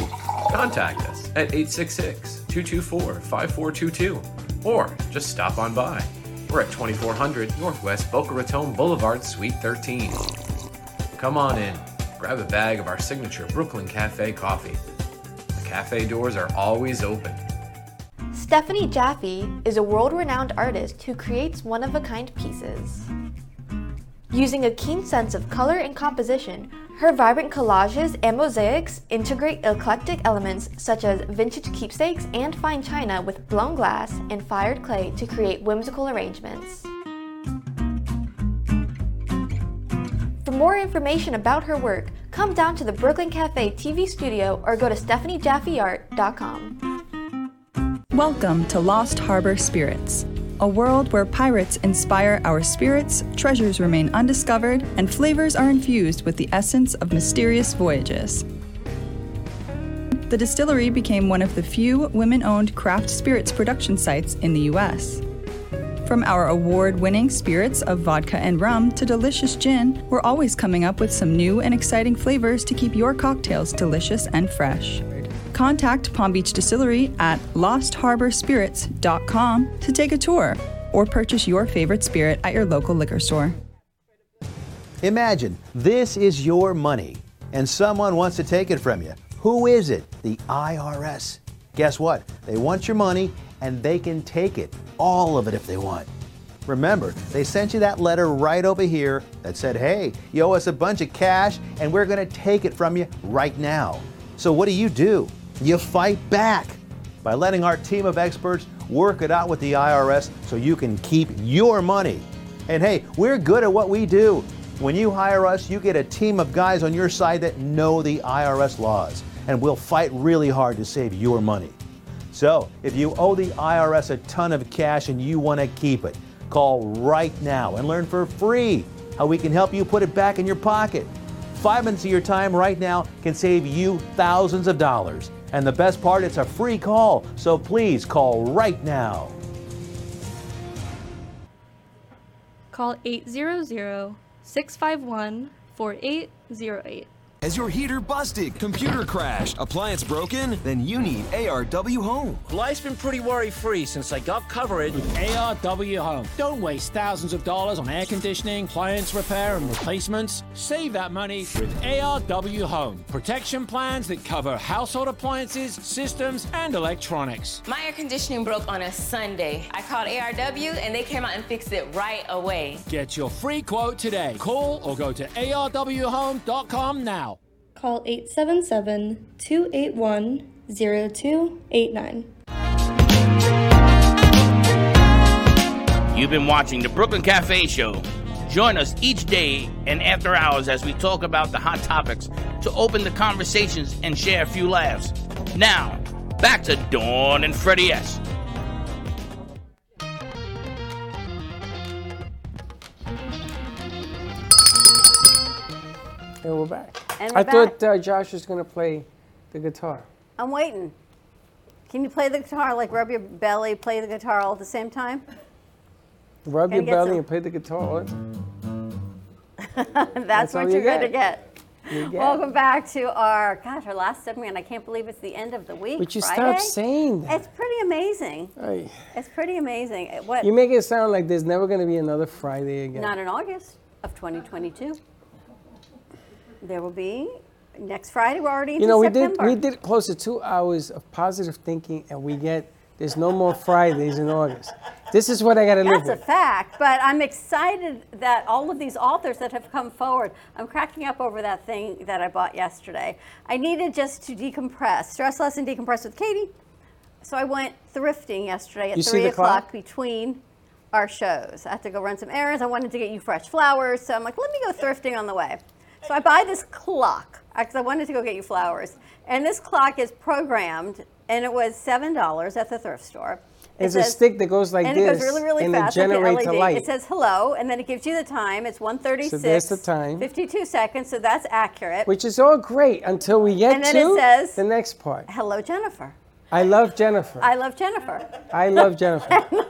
Contact us at 866 224 5422 or just stop on by. We're at 2400 Northwest Boca Raton Boulevard, Suite 13. Come on in, grab a bag of our signature Brooklyn Cafe coffee. The cafe doors are always open. Stephanie Jaffe is a world renowned artist who creates one of a kind pieces. Using a keen sense of color and composition, her vibrant collages and mosaics integrate eclectic elements such as vintage keepsakes and fine china with blown glass and fired clay to create whimsical arrangements. For more information about her work, come down to the Brooklyn Cafe TV studio or go to stephaniejaffeart.com. Welcome to Lost Harbor Spirits, a world where pirates inspire our spirits, treasures remain undiscovered, and flavors are infused with the essence of mysterious voyages. The distillery became one of the few women owned craft spirits production sites in the U.S. From our award winning spirits of vodka and rum to delicious gin, we're always coming up with some new and exciting flavors to keep your cocktails delicious and fresh. Contact Palm Beach Distillery at lostharborspirits.com to take a tour or purchase your favorite spirit at your local liquor store. Imagine this is your money and someone wants to take it from you. Who is it? The IRS. Guess what? They want your money and they can take it, all of it if they want. Remember, they sent you that letter right over here that said, hey, you owe us a bunch of cash and we're going to take it from you right now. So what do you do? You fight back by letting our team of experts work it out with the IRS so you can keep your money. And hey, we're good at what we do. When you hire us, you get a team of guys on your side that know the IRS laws, and we'll fight really hard to save your money. So, if you owe the IRS a ton of cash and you want to keep it, call right now and learn for free how we can help you put it back in your pocket. Five minutes of your time right now can save you thousands of dollars. And the best part, it's a free call. So please call right now. Call 800 651 4808. Has your heater busted, computer crashed, appliance broken? Then you need ARW Home. Life's been pretty worry free since I got coverage with ARW Home. Don't waste thousands of dollars on air conditioning, appliance repair, and replacements. Save that money with ARW Home. Protection plans that cover household appliances, systems, and electronics. My air conditioning broke on a Sunday. I called ARW and they came out and fixed it right away. Get your free quote today. Call or go to ARWHome.com now. Call 877 281 0289. You've been watching the Brooklyn Cafe Show. Join us each day and after hours as we talk about the hot topics to open the conversations and share a few laughs. Now, back to Dawn and Freddie S. And we're back. And I thought uh, Josh was going to play the guitar. I'm waiting. Can you play the guitar, like rub your belly, play the guitar all at the same time? Rub your get belly some- and play the guitar. That's, all what you you're going to get. You get Welcome back to our gosh, our last segment. I can't believe it's the end of the week. But you Friday. stop saying that. It's pretty amazing. It's pretty amazing. What? You make it sound like there's never going to be another Friday again. Not in August of 2022. There will be next Friday. We're already You know, we September. did we did close to two hours of positive thinking, and we get there's no more Fridays in August. This is what I got to live with. That's a fact, but I'm excited that all of these authors that have come forward. I'm cracking up over that thing that I bought yesterday. I needed just to decompress, stress less and decompress with Katie. So I went thrifting yesterday at You three o'clock clock? between our shows. I had to go run some errands. I wanted to get you fresh flowers, so I'm like, let me go thrifting on the way. So I buy this clock because I wanted to go get you flowers, and this clock is programmed, and it was seven dollars at the thrift store. It It's a says- stick that goes like and this, it goes really, really and it fast. like the generates a LED. light. It says hello, and then it gives you the time. It's 136. So there's the time. 52 seconds, so that's accurate. Which is all great until we get And then to it says- the next part. hello, Jennifer. I love Jennifer. I love Jennifer. I love Jennifer.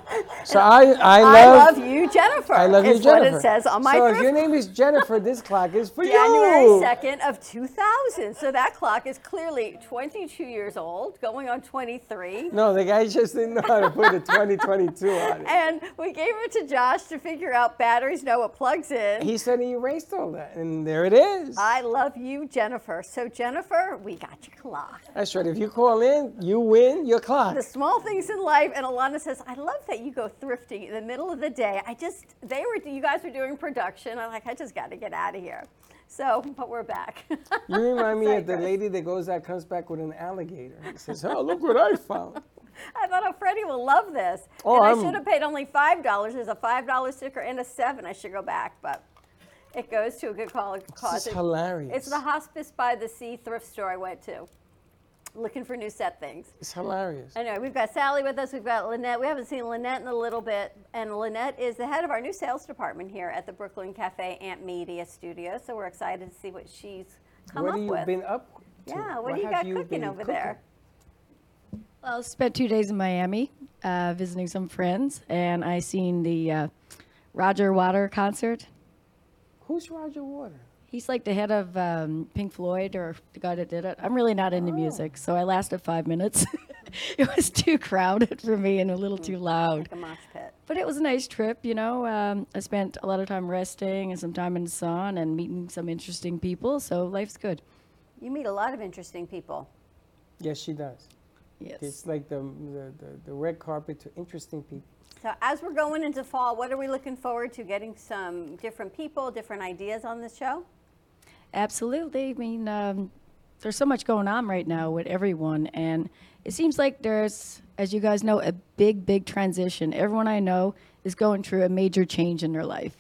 So I, I I love, love you, Jennifer. I love you, Jennifer. what it says on my So if your name is Jennifer, this clock is for January you. 2nd of 2000. So that clock is clearly 22 years old, going on 23. No, the guy just didn't know how to put a 2022 on it. And we gave it to Josh to figure out batteries, know what plugs in. He said he erased all that, and there it is. I love you, Jennifer. So Jennifer, we got your clock. That's right. If you call in, you win your clock. The small things in life, and Alana says, "I love that you go thrifting in the middle of the day." I just, they were, you guys were doing production. I'm like, I just got to get out of here. So, but we're back. You remind me of the lady that goes out, comes back with an alligator. and says, "Oh, look what I found." I thought, oh, Freddie will love this. Oh, and I I'm- should have paid only five dollars. There's a five dollar sticker and a seven. I should go back, but it goes to a good cause. is hilarious. It's the Hospice by the Sea thrift store I went to, looking for new set things. It's hilarious. Anyway, we've got Sally with us. We've got Lynette. We haven't seen Lynette in a little bit. And Lynette is the head of our new sales department here at the Brooklyn Cafe Amp Media Studio. So we're excited to see what she's come what up have you with. been up to? yeah, what, What do you got you cooking over cooking? there? Well, spent two days in Miami, uh, visiting some friends, and I seen the uh, Roger Water concert. Who's Roger Water? He's like the head of um, Pink Floyd, or the guy that did it. I'm really not into music, so I lasted five minutes. it was too crowded for me and a little too loud. Like a mosh pit. But it was a nice trip, you know. Um, I spent a lot of time resting and some time in the sun and meeting some interesting people, so life's good. You meet a lot of interesting people. Yes, she does. Yes. It's like the, the, the, the red carpet to interesting people. So as we're going into fall, what are we looking forward to? Getting some different people, different ideas on this show? Absolutely. I mean, um, there's so much going on right now with everyone, and it seems like there's, as you guys know, a big, big transition. Everyone I know is going through a major change in their life.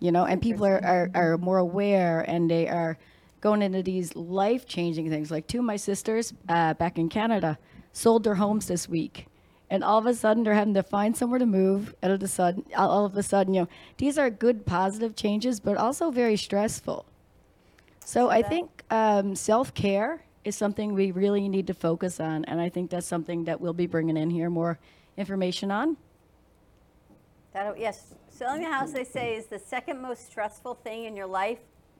You know, and people are, are, are more aware and they are going into these life changing things. Like two of my sisters uh, back in Canada sold their homes this week. And all of a sudden, they're having to find somewhere to move. All of a sudden, all of a sudden, you know, these are good, positive changes, but also very stressful. So I think um, self care is something we really need to focus on, and I think that's something that we'll be bringing in here more information on. That, yes, selling a house, they say, is the second most stressful thing in your life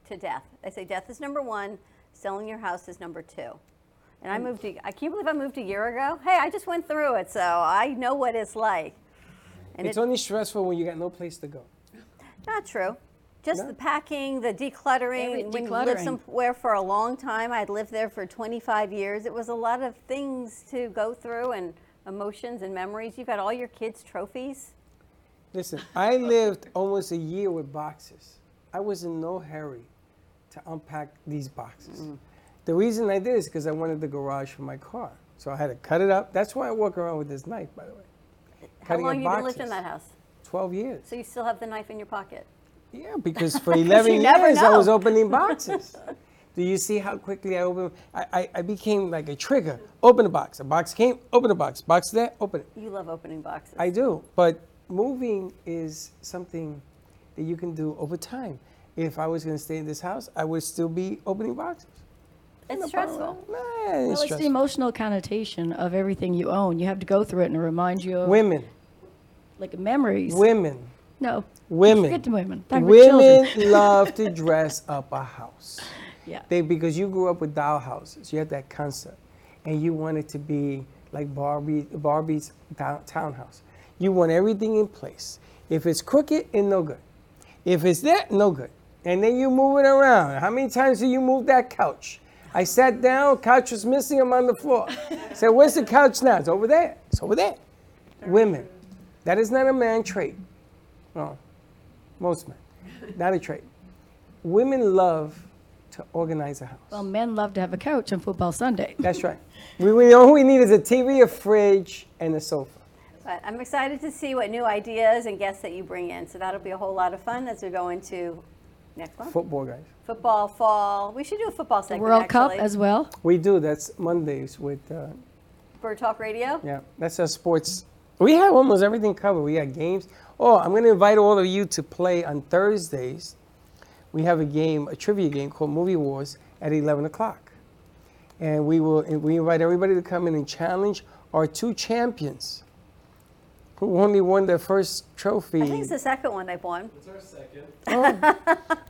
to death. They say death is number one, selling your house is number two. And I Mm. moved, I can't believe I moved a year ago. Hey, I just went through it, so I know what it's like. And it's it- only stressful when you got no place to go. Not true. Just No? the packing, the decluttering. Every- when you live decluttering. somewhere for a long time, I'd lived there for 25 years. It was a lot of things to go through and emotions and memories. You've got all your kids' trophies. Listen, I lived almost a year with boxes. I was in no hurry to unpack these boxes. Mm. The reason I did is because I wanted the garage for my car. So I had to cut it up. That's why I walk around with this knife, by the way. How Cutting long up you been lived in boxes. that house? 12 years. So you still have the knife in your pocket? Yeah, because for 11 you never years I was opening boxes. Do you see how quickly I opened? I, I, I became like a trigger. Open the box. A box came, open the box. Box there, open it. You love opening boxes. I do, but moving is something that you can do over time. If I was going to stay in this house, I would still be opening boxes. It's stressful. Nah, it's Well, it's the emotional connotation of everything you own. You have to go through it and remind you of Women, like memories. women, No. women. The women. Talk about children. Women love to dress up a house. Yeah. They because you grew up with dollhouses. You had that concept, and you wanted to be like Barbie, Barbie's town, townhouse. You want everything in place. If it's crooked, it's no good. If it's there, no good. And then you move it around. How many times do you move that couch? I sat down, couch was missing, I'm on the floor. Said, where's the couch now? It's over there. It's over there. Women. That is not a man trait. No. Most men. Not a trait. Women love to organize a house. Well, men love to have a couch on football Sunday. That's right. We, we all we need is a TV, a fridge, and a sofa. But I'm excited to see what new ideas and guests that you bring in. So that'll be a whole lot of fun as we go into next month. Football guys. Football, fall. We should do a football The segment. World Cup as well. We do. That's Mondays with, uh, Bird Talk Radio. yeah, that's our sports. We have almost everything covered. We got games. Oh, I'm going to invite all of you to play on Thursdays. We have a game, a trivia game called Movie Wars at 11 o'clock. And we will, we invite everybody to come in and challenge our two champions who only won their first trophy. I think it's the second one they've won. It's our second. Oh.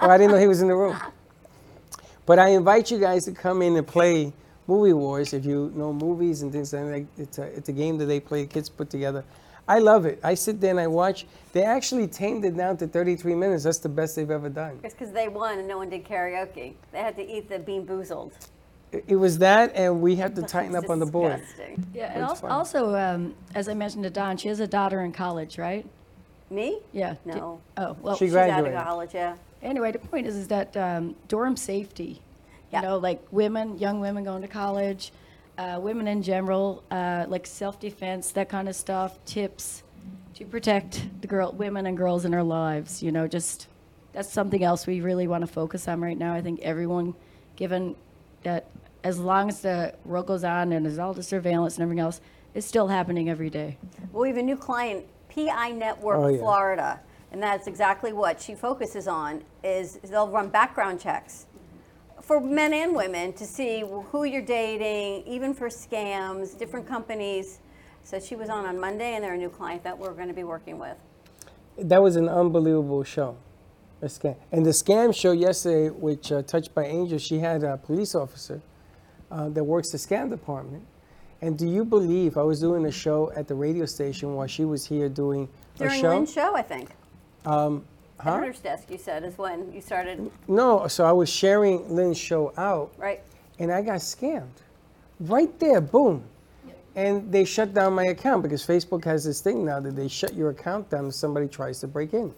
oh, I didn't know he was in the room. But I invite you guys to come in and play Movie Wars if you know movies and things like that. It's a, it's a game that they play, kids put together. I love it. I sit there and I watch. They actually tamed it down to 33 minutes. That's the best they've ever done. It's because they won and no one did karaoke. They had to eat the BeanBoozled. It, it was that, and we had to tighten up on the board. Disgusting. Yeah, and It's also, fun. also um, as I mentioned to Dawn, she has a daughter in college, right? Me? Yeah. No. Oh, well, She She's out of graduated. college, yeah. Anyway, the point is, is that um, dorm safety. Yeah. You know, like women, young women going to college, uh, women in general, uh, like self-defense, that kind of stuff, tips to protect the girl, women and girls in our lives. You know, just that's something else we really want to focus on right now. I think everyone, given that as long as the world goes on and there's all the surveillance and everything else, it's still happening every day. Well, we have a new client, PI Network Oh, yeah. Florida, and that's exactly what she focuses on. Is they'll run background checks for men and women to see who you're dating, even for scams, different companies. So she was on on Monday, and they're a new client that we're going to be working with. That was an unbelievable show. A scam. And the scam show yesterday, which uh, Touched by Angels, she had a police officer uh, that works the scam department. And do you believe I was doing a show at the radio station while she was here doing a During show? Lynn's show, I think. Um? Editor's desk, you said, is when you started, No, so I was sharing Lynn's show out, right? and I got scammed. Right there, boom. And they shut down my account because Facebook has this thing now that they shut your account down if somebody tries to break in.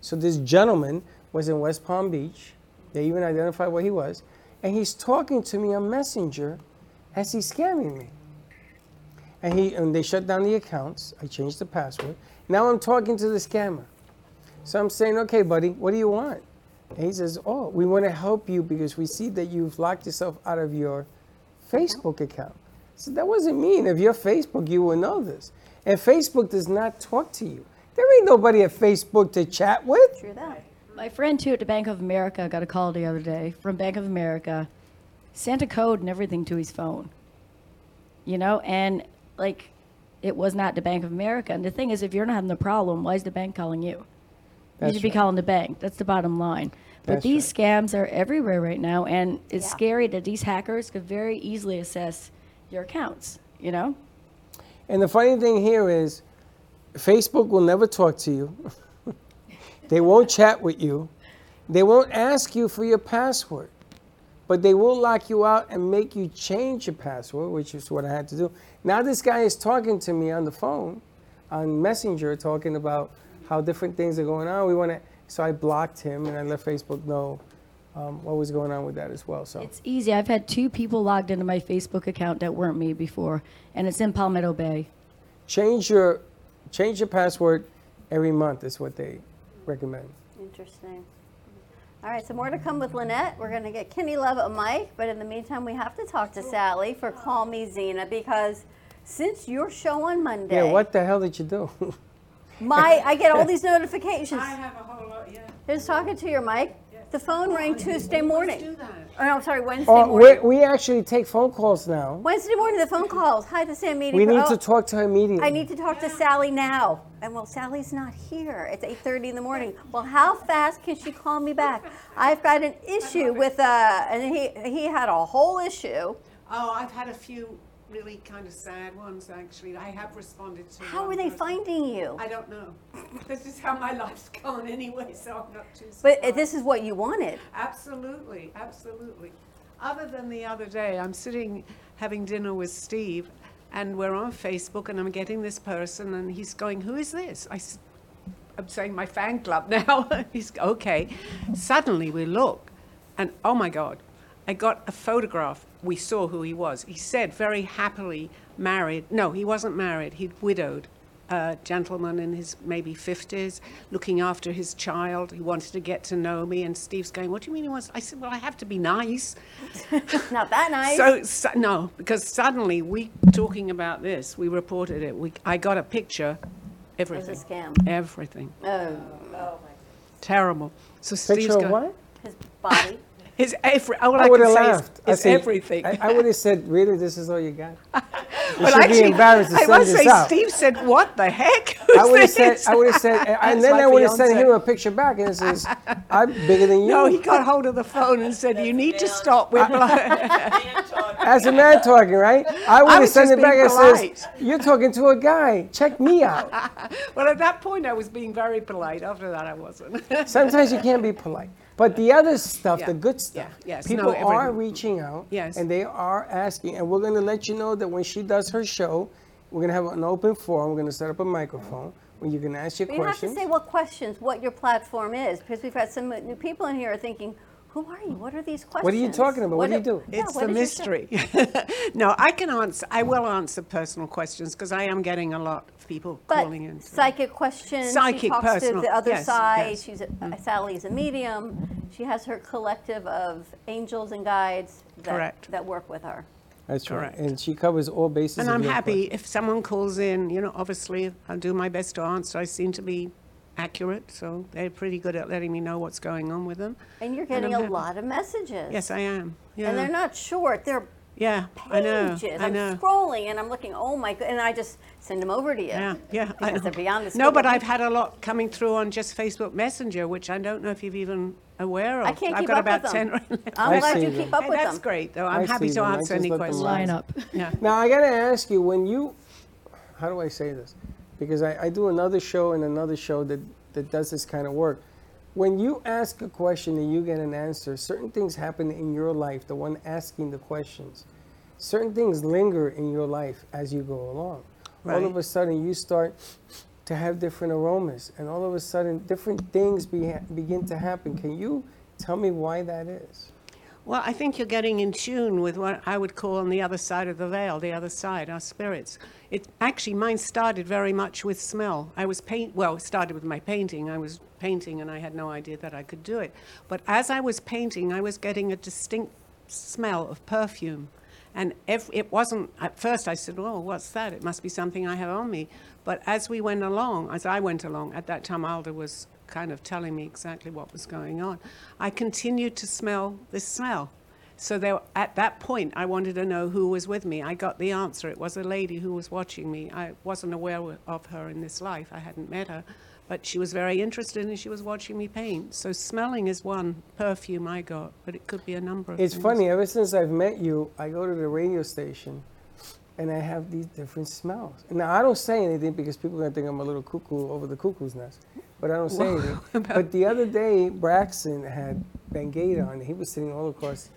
So this gentleman was in West Palm Beach. They even identified what he was. And he's talking to me on Messenger as he's scamming me. And he and they shut down the accounts. I changed the password. Now I'm talking to the scammer. So I'm saying, okay, buddy, what do you want? And he says, oh, we want to help you because we see that you've locked yourself out of your Facebook account. So that wasn't me. If you're Facebook, you will know this. And Facebook does not talk to you. There ain't nobody at Facebook to chat with. True that. My friend too at the Bank of America got a call the other day from Bank of America, sent a code and everything to his phone. You know, and like it was not the Bank of America. And the thing is, if you're not having the problem, why is the bank calling you? That's you should be right. calling the bank. That's the bottom line. But That's these scams are everywhere right now, and it's scary that these hackers could very easily assess your accounts. You know. And the funny thing here is, Facebook will never talk to you. they won't chat with you. They won't ask you for your password. But they will lock you out and make you change your password, which is what I had to do. Now this guy is talking to me on the phone, on Messenger, talking about how different things are going on. We want to, so I blocked him and I let Facebook know um, what was going on with that as well. So It's easy. I've had two people logged into my Facebook account that weren't me before, and it's in Palmetto Bay. change your change your password every month is what they recommend. Interesting. All right, so more to come with Lynette. We're going to get Kenny Love a mic, but in the meantime, we have to talk to Sally for Call Me Zena because since your show on Monday, Yeah, what the hell did you do? my I get all these notifications. I have a whole lot, yeah. Just talking to your mic. The phone rang Tuesday morning. do that. Oh, no, sorry, Wednesday Oh, morning. we, we actually take phone calls now. Wednesday morning, the phone calls. Hi, the Sam meeting. We need Oh, to talk to her immediately. I need to talk to Sally now. And well, Sally's not here. It's 8:30 in the morning. Well, how fast can she call me back? I've got an issue with uh, and he he had a whole issue. Oh, I've had a few really kind of sad ones actually. I have responded to. How one are they person. finding you? I don't know. this is how my life's gone anyway, so I'm not too. But uh, this is what you wanted. Absolutely, absolutely. Other than the other day, I'm sitting having dinner with Steve, and we're on Facebook, and I'm getting this person, and he's going, "Who is this?" I'm saying my fan club now. he's okay. Suddenly we look, and oh my God, I got a photograph. We saw who he was. He said very happily married. No, he wasn't married. He'd widowed. A gentleman in his maybe 50s, looking after his child. He wanted to get to know me, and Steve's going, "What do you mean he wants?" I said, "Well, I have to be nice." Not that nice. So, so no, because suddenly we talking about this, we reported it. We I got a picture, everything. It was a scam. Everything. Oh. oh my Terrible. So Steve's Picture of going, what? His body. His every. All I, I would have say laughed. I is, is said- everything. I, I would have said, really, this is all you got? You Well, should actually, be embarrassed to I send must this say, out. Steve said, "What the heck?" I would have said, I would have said, and then I would have sent him a picture back and says, I'm bigger than you. No, he got hold of the phone and said, "You need to stop. We're. As a man talking, right? I would have sent it back being and says. You're talking to a guy. Check me out. well, at that point, I was being very polite. After that, I wasn't. Sometimes you can't be polite. But the other stuff, Yeah, the good stuff, yeah, yes, people no, are everything. reaching out Yes. and they are asking. And we're going to let you know that when she does her show, we're going to have an open forum. We're going to set up a microphone where you can ask your But you have questions. to say what questions, what your platform is, because we've had some uh, new people in here are thinking, who are you? What are these questions? What are you talking about? What do you do? Yeah, It's what the is your mystery. no, I can answer. I will answer personal questions because I am getting a lot of people But calling in. psychic questions. she Psychic, talks personal, to the other yes, side. yes. She's a, mm-hmm. Sally's a medium. She has her collective of angels and guides that, Correct. that work with her. That's Correct. And she covers all bases. And of I'm your happy if someone calls in. You know, obviously, I'll do my best to answer. I seem to be accurate, so they're pretty good at letting me know what's going on with them. And you're getting I'm a happy. lot of messages. Yes, I am. Yeah. And they're not short. They're Yeah, I know. pages. I am scrolling and I'm looking, oh my god, and I just send them over to you. Yeah, yeah. I Because know. they're beyond the No, but I've had a lot coming through on just Facebook Messenger, which I don't know if you've even aware of. I can't I've keep got up about with 10 them. right now. I'm I glad see you them. keep up Hey, with that's them. great, though. I'm I happy see to them. I answer just any let them questions. line up. Yeah. Now I gotta ask you when you, how do I say this? Because I, I do another show and another show that that does this kind of work. When you ask a question and you get an answer, certain things happen in your life. The one asking the questions, certain things linger in your life as you go along. All of a sudden, you start to have different aromas, and all of a sudden, different things be, begin to happen. Can you tell me why that is? Well, I think you're getting in tune with what I would call on the other side of the veil, the other side, our spirits. It actually mine started very much with smell. I was paint well, it started with my painting. I was painting and I had no idea that I could do it. But as I was painting, I was getting a distinct smell of perfume. And if it wasn't at first I said, "Oh, what's that? It must be something I have on me." But as we went along, as I went along, at that time Aldo was kind of telling me exactly what was going on. I continued to smell this smell. So there, at that point, I wanted to know who was with me. I got the answer. It was a lady who was watching me. I wasn't aware of her in this life. I hadn't met her, but she was very interested and she was watching me paint. So smelling is one perfume I got, but it could be a number of It's things. funny, ever since I've met you, I go to the radio station and I have these different smells. Now, I don't say anything because people are going to think I'm a little cuckoo over the cuckoo's nest, but I don't say Whoa. anything. but the other day, Braxton had Bengay on. He was sitting all across,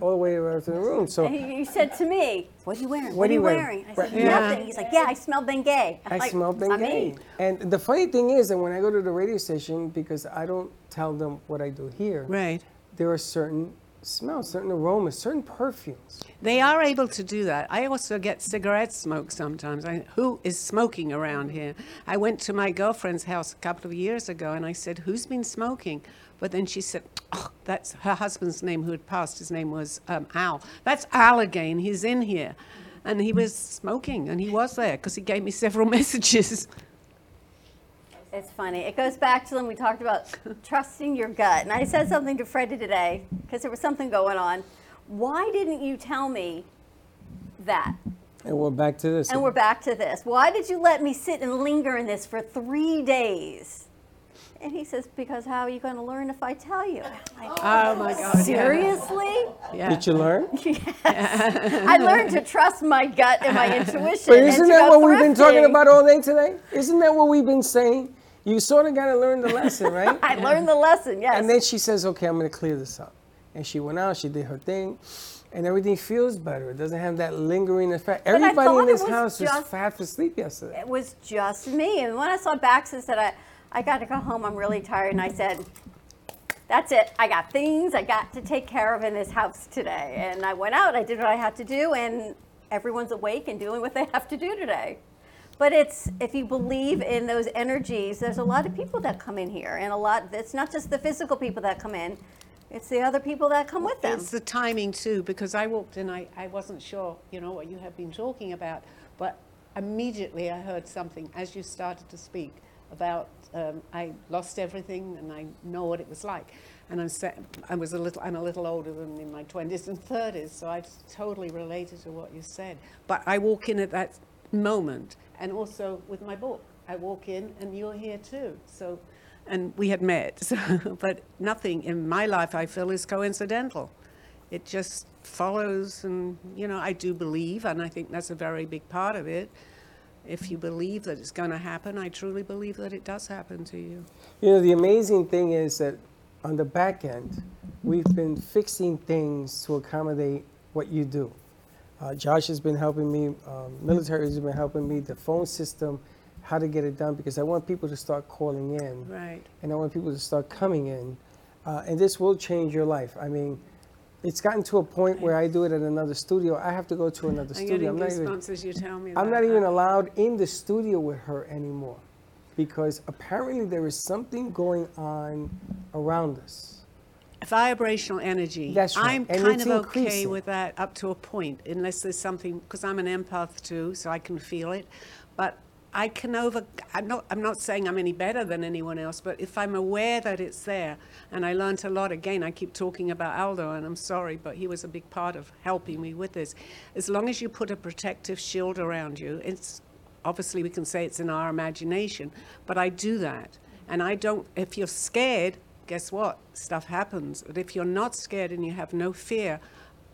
all the way around to the room. So And he, he said to me, "What are you wearing? What What, are are you you wearing?" wearing?" I said, Right. Yeah. "Nothing." He's like, "Yeah, I smell Bengay." I'm I like, smell "It's not me." Bengay. And the funny thing is that when I go to the radio station, because I don't tell them what I do here, Right. there are certain smells, certain aromas, certain perfumes. They are able to do that. I also get cigarette smoke sometimes. I, who is smoking around here? I went to my girlfriend's house a couple of years ago and I said, Who's been smoking? But then she said, oh, That's her husband's name who had passed. His name was um, Al. That's Al again. He's in here. And he was smoking and he was there because he gave me several messages. It's funny. It goes back to when we talked about trusting your gut. And I said something to Freddie today because there was something going on. Why didn't you tell me that? And we're back to this. And we're back to this. Why did you let me sit and linger in this for three days? And he says, Because how are you going to learn if I tell you? Like, Oh, my God. Seriously? Yeah. Did you learn? Yes. I learned to trust my gut and my intuition. But and isn't that go what we've been talking about all day today? Isn't that what we've been saying? You sort of got to learn the lesson, right? I learned the lesson, yes. And then she says, okay, I'm going to clear this up. And she went out, she did her thing, and everything feels better. It doesn't have that lingering effect. I Everybody in this was house was just- fat for sleep yesterday. It was just me. And when I saw Bax and said, I, I got to go home, I'm really tired. And I said, that's it. I got things I got to take care of in this house today. And I went out, I did what I had to do, and everyone's awake and doing what they have to do today. But it's if you believe in those energies, there's a lot of people that come in here, and a lot. It's not just the physical people that come in; it's the other people that come with them. It's the timing too, because I walked in, I, I wasn't sure, you know, what you have been talking about, but immediately I heard something as you started to speak about um, I lost everything and I know what it was like. And I'm sa- I was a little, I'm a little older than in my 20s and 30s, so I totally related to what you said. But I walk in at that moment, and also with my book, I walk in and you're here too. So, and we had met, so, but nothing in my life I feel is coincidental. It just follows, and you know, I do believe, and I think that's a very big part of it. If you believe that it's going to happen, I truly believe that it does happen to you. You know, the amazing thing is that on the back end, we've been fixing things to accommodate what you do. Uh, Josh has been helping me, um, military has been helping me, the phone system, how to get it done, because I want people to start calling in. Right. And I want people to start coming in. Uh, and this will change your life. I mean, it's gotten to a point where I do it at another studio. I have to go to another I'm studio. I'm not even. as you tell me I'm that. not even allowed in the studio with her anymore because apparently there is something going on around us. vibrational energy. That's right, I'm and kind of okay increasing. with that up to a point, unless there's something because I'm an empath too, so I can feel it. But I can over. I'm not. I'm not saying I'm any better than anyone else, but if I'm aware that it's there, and I learned a lot. Again, I keep talking about Aldo, and I'm sorry, but he was a big part of helping me with this. As long as you put a protective shield around you, it's obviously we can say it's in our imagination, but I do that. And I don't, if you're scared, guess what? Stuff happens. But if you're not scared and you have no fear,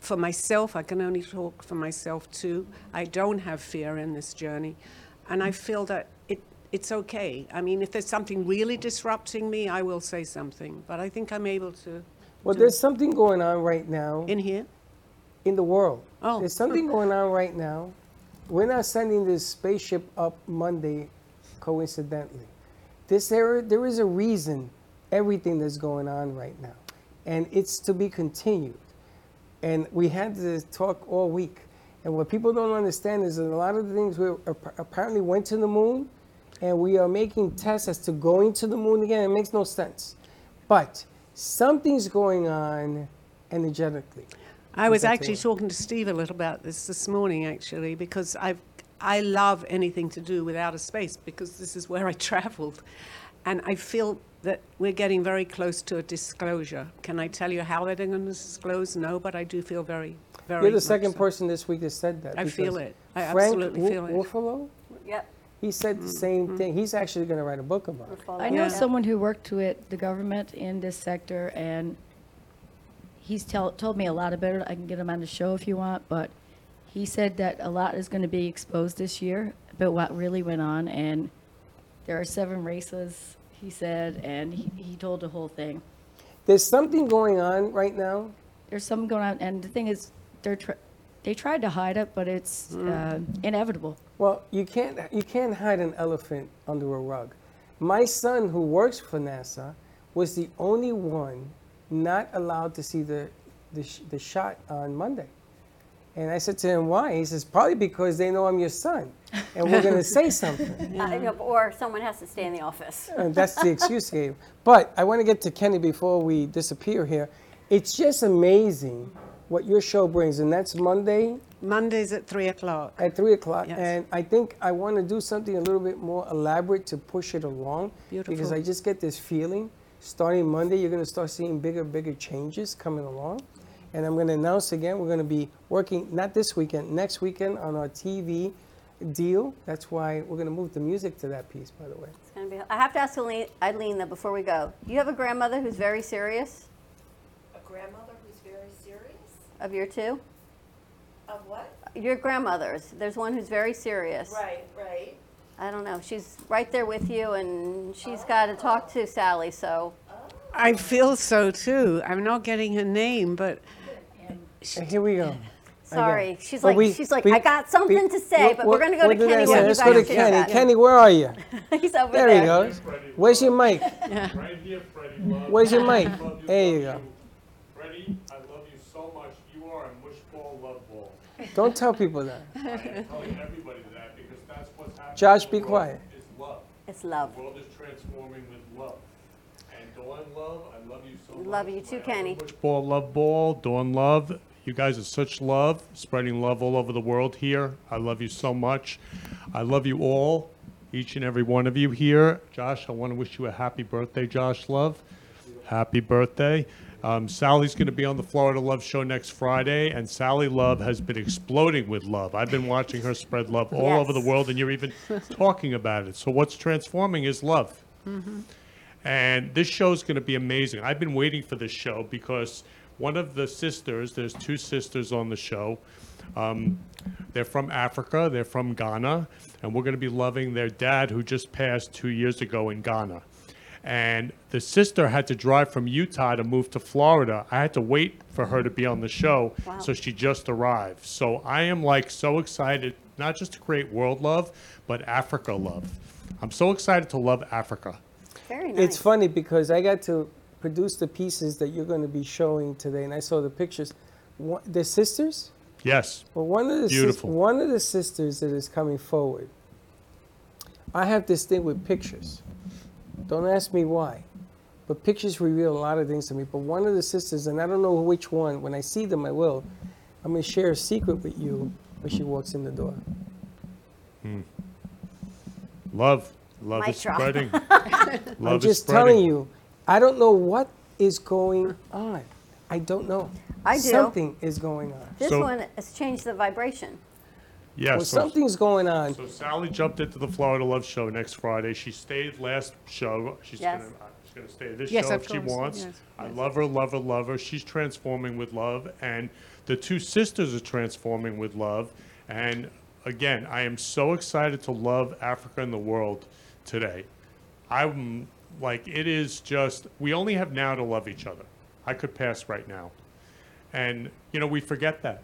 for myself, I can only talk for myself too. I don't have fear in this journey. And I feel that it, it's okay. I mean, if there's something really disrupting me, I will say something. But I think I'm able to. Well, to- there's something going on right now. In here? In the world. Oh. There's something going on right now. We're not sending this spaceship up Monday coincidentally. This there, there is a reason everything that's going on right now. And it's to be continued. And we had to talk all week. And what people don't understand is that a lot of the things we apparently went to the moon, and we are making tests as to going to the moon again. It makes no sense. But something's going on energetically. I was actually talking to Steve a little about this this morning, actually, because I I love anything to do with outer space because this is where I traveled, and I feel that we're getting very close to a disclosure. Can I tell you how they're going to disclose? No, but I do feel very, very. You're the much second so. person this week that said that. I feel because it. I Frank absolutely Wu- feel it. Wuffalo, Yep. he said the mm-hmm. same thing. He's actually going to write a book about it. I know someone who worked with the government in this sector, and he's tell, told me a lot about it. I can get him on the show if you want, but he said that a lot is going to be exposed this year about what really went on, and there are seven races, he said, and he, he told the whole thing. There's something going on right now. There's something going on, and the thing is, they're tr- they tried to hide it, but it's uh, inevitable. Well, you can't you can't hide an elephant under a rug. My son, who works for NASA, was the only one not allowed to see the the, sh- the shot on Monday. And I said to him, "Why?" He says, "Probably because they know I'm your son, and we're going to say something." Uh, know, or someone has to stay in the office. And that's the excuse he gave. But I want to get to Kenny before we disappear here. It's just amazing what your show brings, and that's Monday Mondays at 3 o'clock. At 3 o'clock. Yes. And I think I want to do something a little bit more elaborate to push it along. Beautiful. Because I just get this feeling starting Monday, you're going to start seeing bigger, bigger changes coming along. And I'm going to announce again, we're going to be working not this weekend, next weekend on our TV deal. That's why we're going to move the music to that piece, by the way. It's gonna be. I have to ask Eileen, Eileen though before we go. Do you have a grandmother who's very serious? A grandmother who's very serious? Of your two? Of what? Your grandmothers. There's one who's very serious. Right, right. I don't know. She's right there with you, and she's oh. got to talk to Sally. So I feel so too. I'm not getting her name, but Here we go. sorry. She's But like, we- she's like, we- I got something we- to say, what- but we're what- gonna go what to did I Kenny. say? while you Let's go guys to Kenny. that. Kenny, where are you? He's over there there. he goes. Where's your mic? Right here, Freddie. Where's your mic? There you go. Freddie, I love you so much. You are a mushball love ball. Don't tell people that. I am telling everybody that because that's what's happening. Josh, be the world quiet. Is love. It's love. The world is transforming with love. And Dawn, love, I love you so much. Love you too, Kenny. Ball, love ball, Dawn, love. You guys are such love, spreading love all over the world here. I love you so much. I love you all, each and every one of you here. Josh, I want to wish you a happy birthday, Josh Love. Happy birthday. Um, Sally's going to be on the Florida Love Show next Friday, and Sally Love has been exploding with love. I've been watching her spread love all over the world, and you're even talking about it. So, what's transforming is love. And this show is going to be amazing. I've been waiting for this show because one of the sisters, there's two sisters on the show. Um, they're from Africa, they're from Ghana, and we're going to be loving their dad who just passed two years ago in Ghana. And the sister had to drive from Utah to move to Florida. I had to wait for her to be on the show, Wow. so she just arrived. So I am like so excited, not just to create world love, but Africa love. I'm so excited to love Africa. Very It's funny because I got to produce the pieces that you're going to be showing today, and I saw the pictures. One, they're sisters. Yes. Well, one of the sis- Beautiful. one of the sisters that is coming forward. I have this thing with pictures. Don't ask me why, but pictures reveal a lot of things to me. But one of the sisters, and I don't know which one. When I see them, I will. I'm going to share a secret with you when she walks in the door. Hmm. Love. Love Mic is drop. spreading. Love I'm just spreading. telling you, I don't know what is going on. I don't know. I do. Something is going on. This So- one has changed the vibration. Yeah, Well, so, something's going on. so Sally jumped into the Florida Love Show next Friday. She stayed last show. She's Yes. gonna uh, she's gonna stay this Yes, show of if she course. wants. Yes, I yes. love her, love her, love her. She's transforming with love, and the two sisters are transforming with love. And again, I am so excited to love Africa and the world today. I'm like it is just we only have now to love each other. I could pass right now. And you know, we forget that.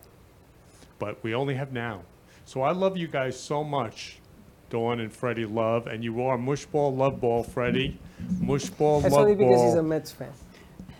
But we only have now. So I love you guys so much, Dawn and Freddie Love, and you are Mushball Love Ball, Freddie. Mushball That's Love only because he's a Ball. Mets fan.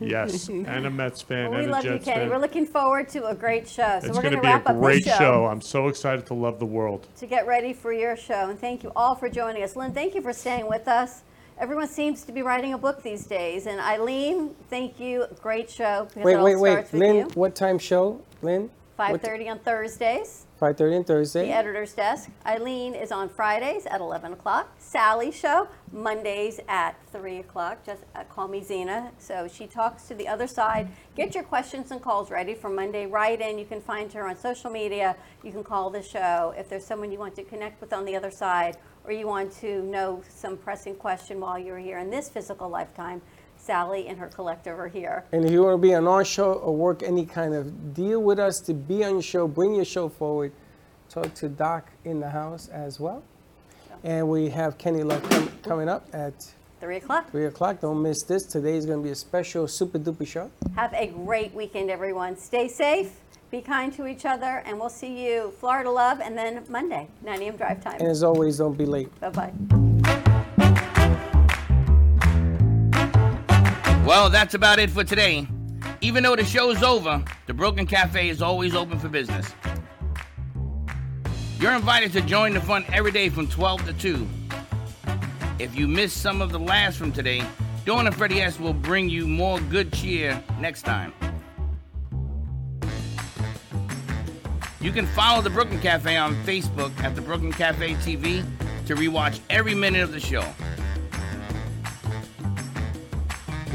Yes, and a Mets fan Well, we and a love you, Jets Kenny. fan. We're looking forward to a great show. So it's we're going to going to be a wrap up great this show. I'm so excited to love the world. to get ready for your show. And thank you all for joining us. Lynn, thank you for staying with us. Everyone seems to be writing a book these days. And Eileen, thank you. Great show. Because it Wait, all wait, wait. starts with Lynn, you. what time show? Lynn? 5.30 on Thursdays. 5.30 on Thursday. The editor's desk. Eileen is on Fridays at 11 o'clock. Sally show Mondays at 3 o'clock. Just uh, call me Zena. So she talks to the other side. Get your questions and calls ready for Monday. Write in. You can find her on social media. You can call the show if there's someone you want to connect with on the other side, or you want to know some pressing question while you're here in this physical lifetime. Sally and her collective are here. And if you want to be on our show or work any kind of deal with us to be on your show, bring your show forward. Talk to Doc in the house as well. And we have Kenny Love com- coming up at 3 o'clock. 3 o'clock. Don't miss this. Today is going to be a special super duper show. Have a great weekend, everyone. Stay safe, be kind to each other, and we'll see you Florida Love and then Monday, 9 a.m. drive time. And as always, don't be late. Bye bye. Well, that's about it for today. Even though the show's over, the Brooklyn Cafe is always open for business. You're invited to join the fun every day from 12 to 2. If you missed some of the laughs from today, Dawn and Freddie S will bring you more good cheer next time. You can follow the Brooklyn Cafe on Facebook at the Brooklyn Cafe TV to rewatch every minute of the show.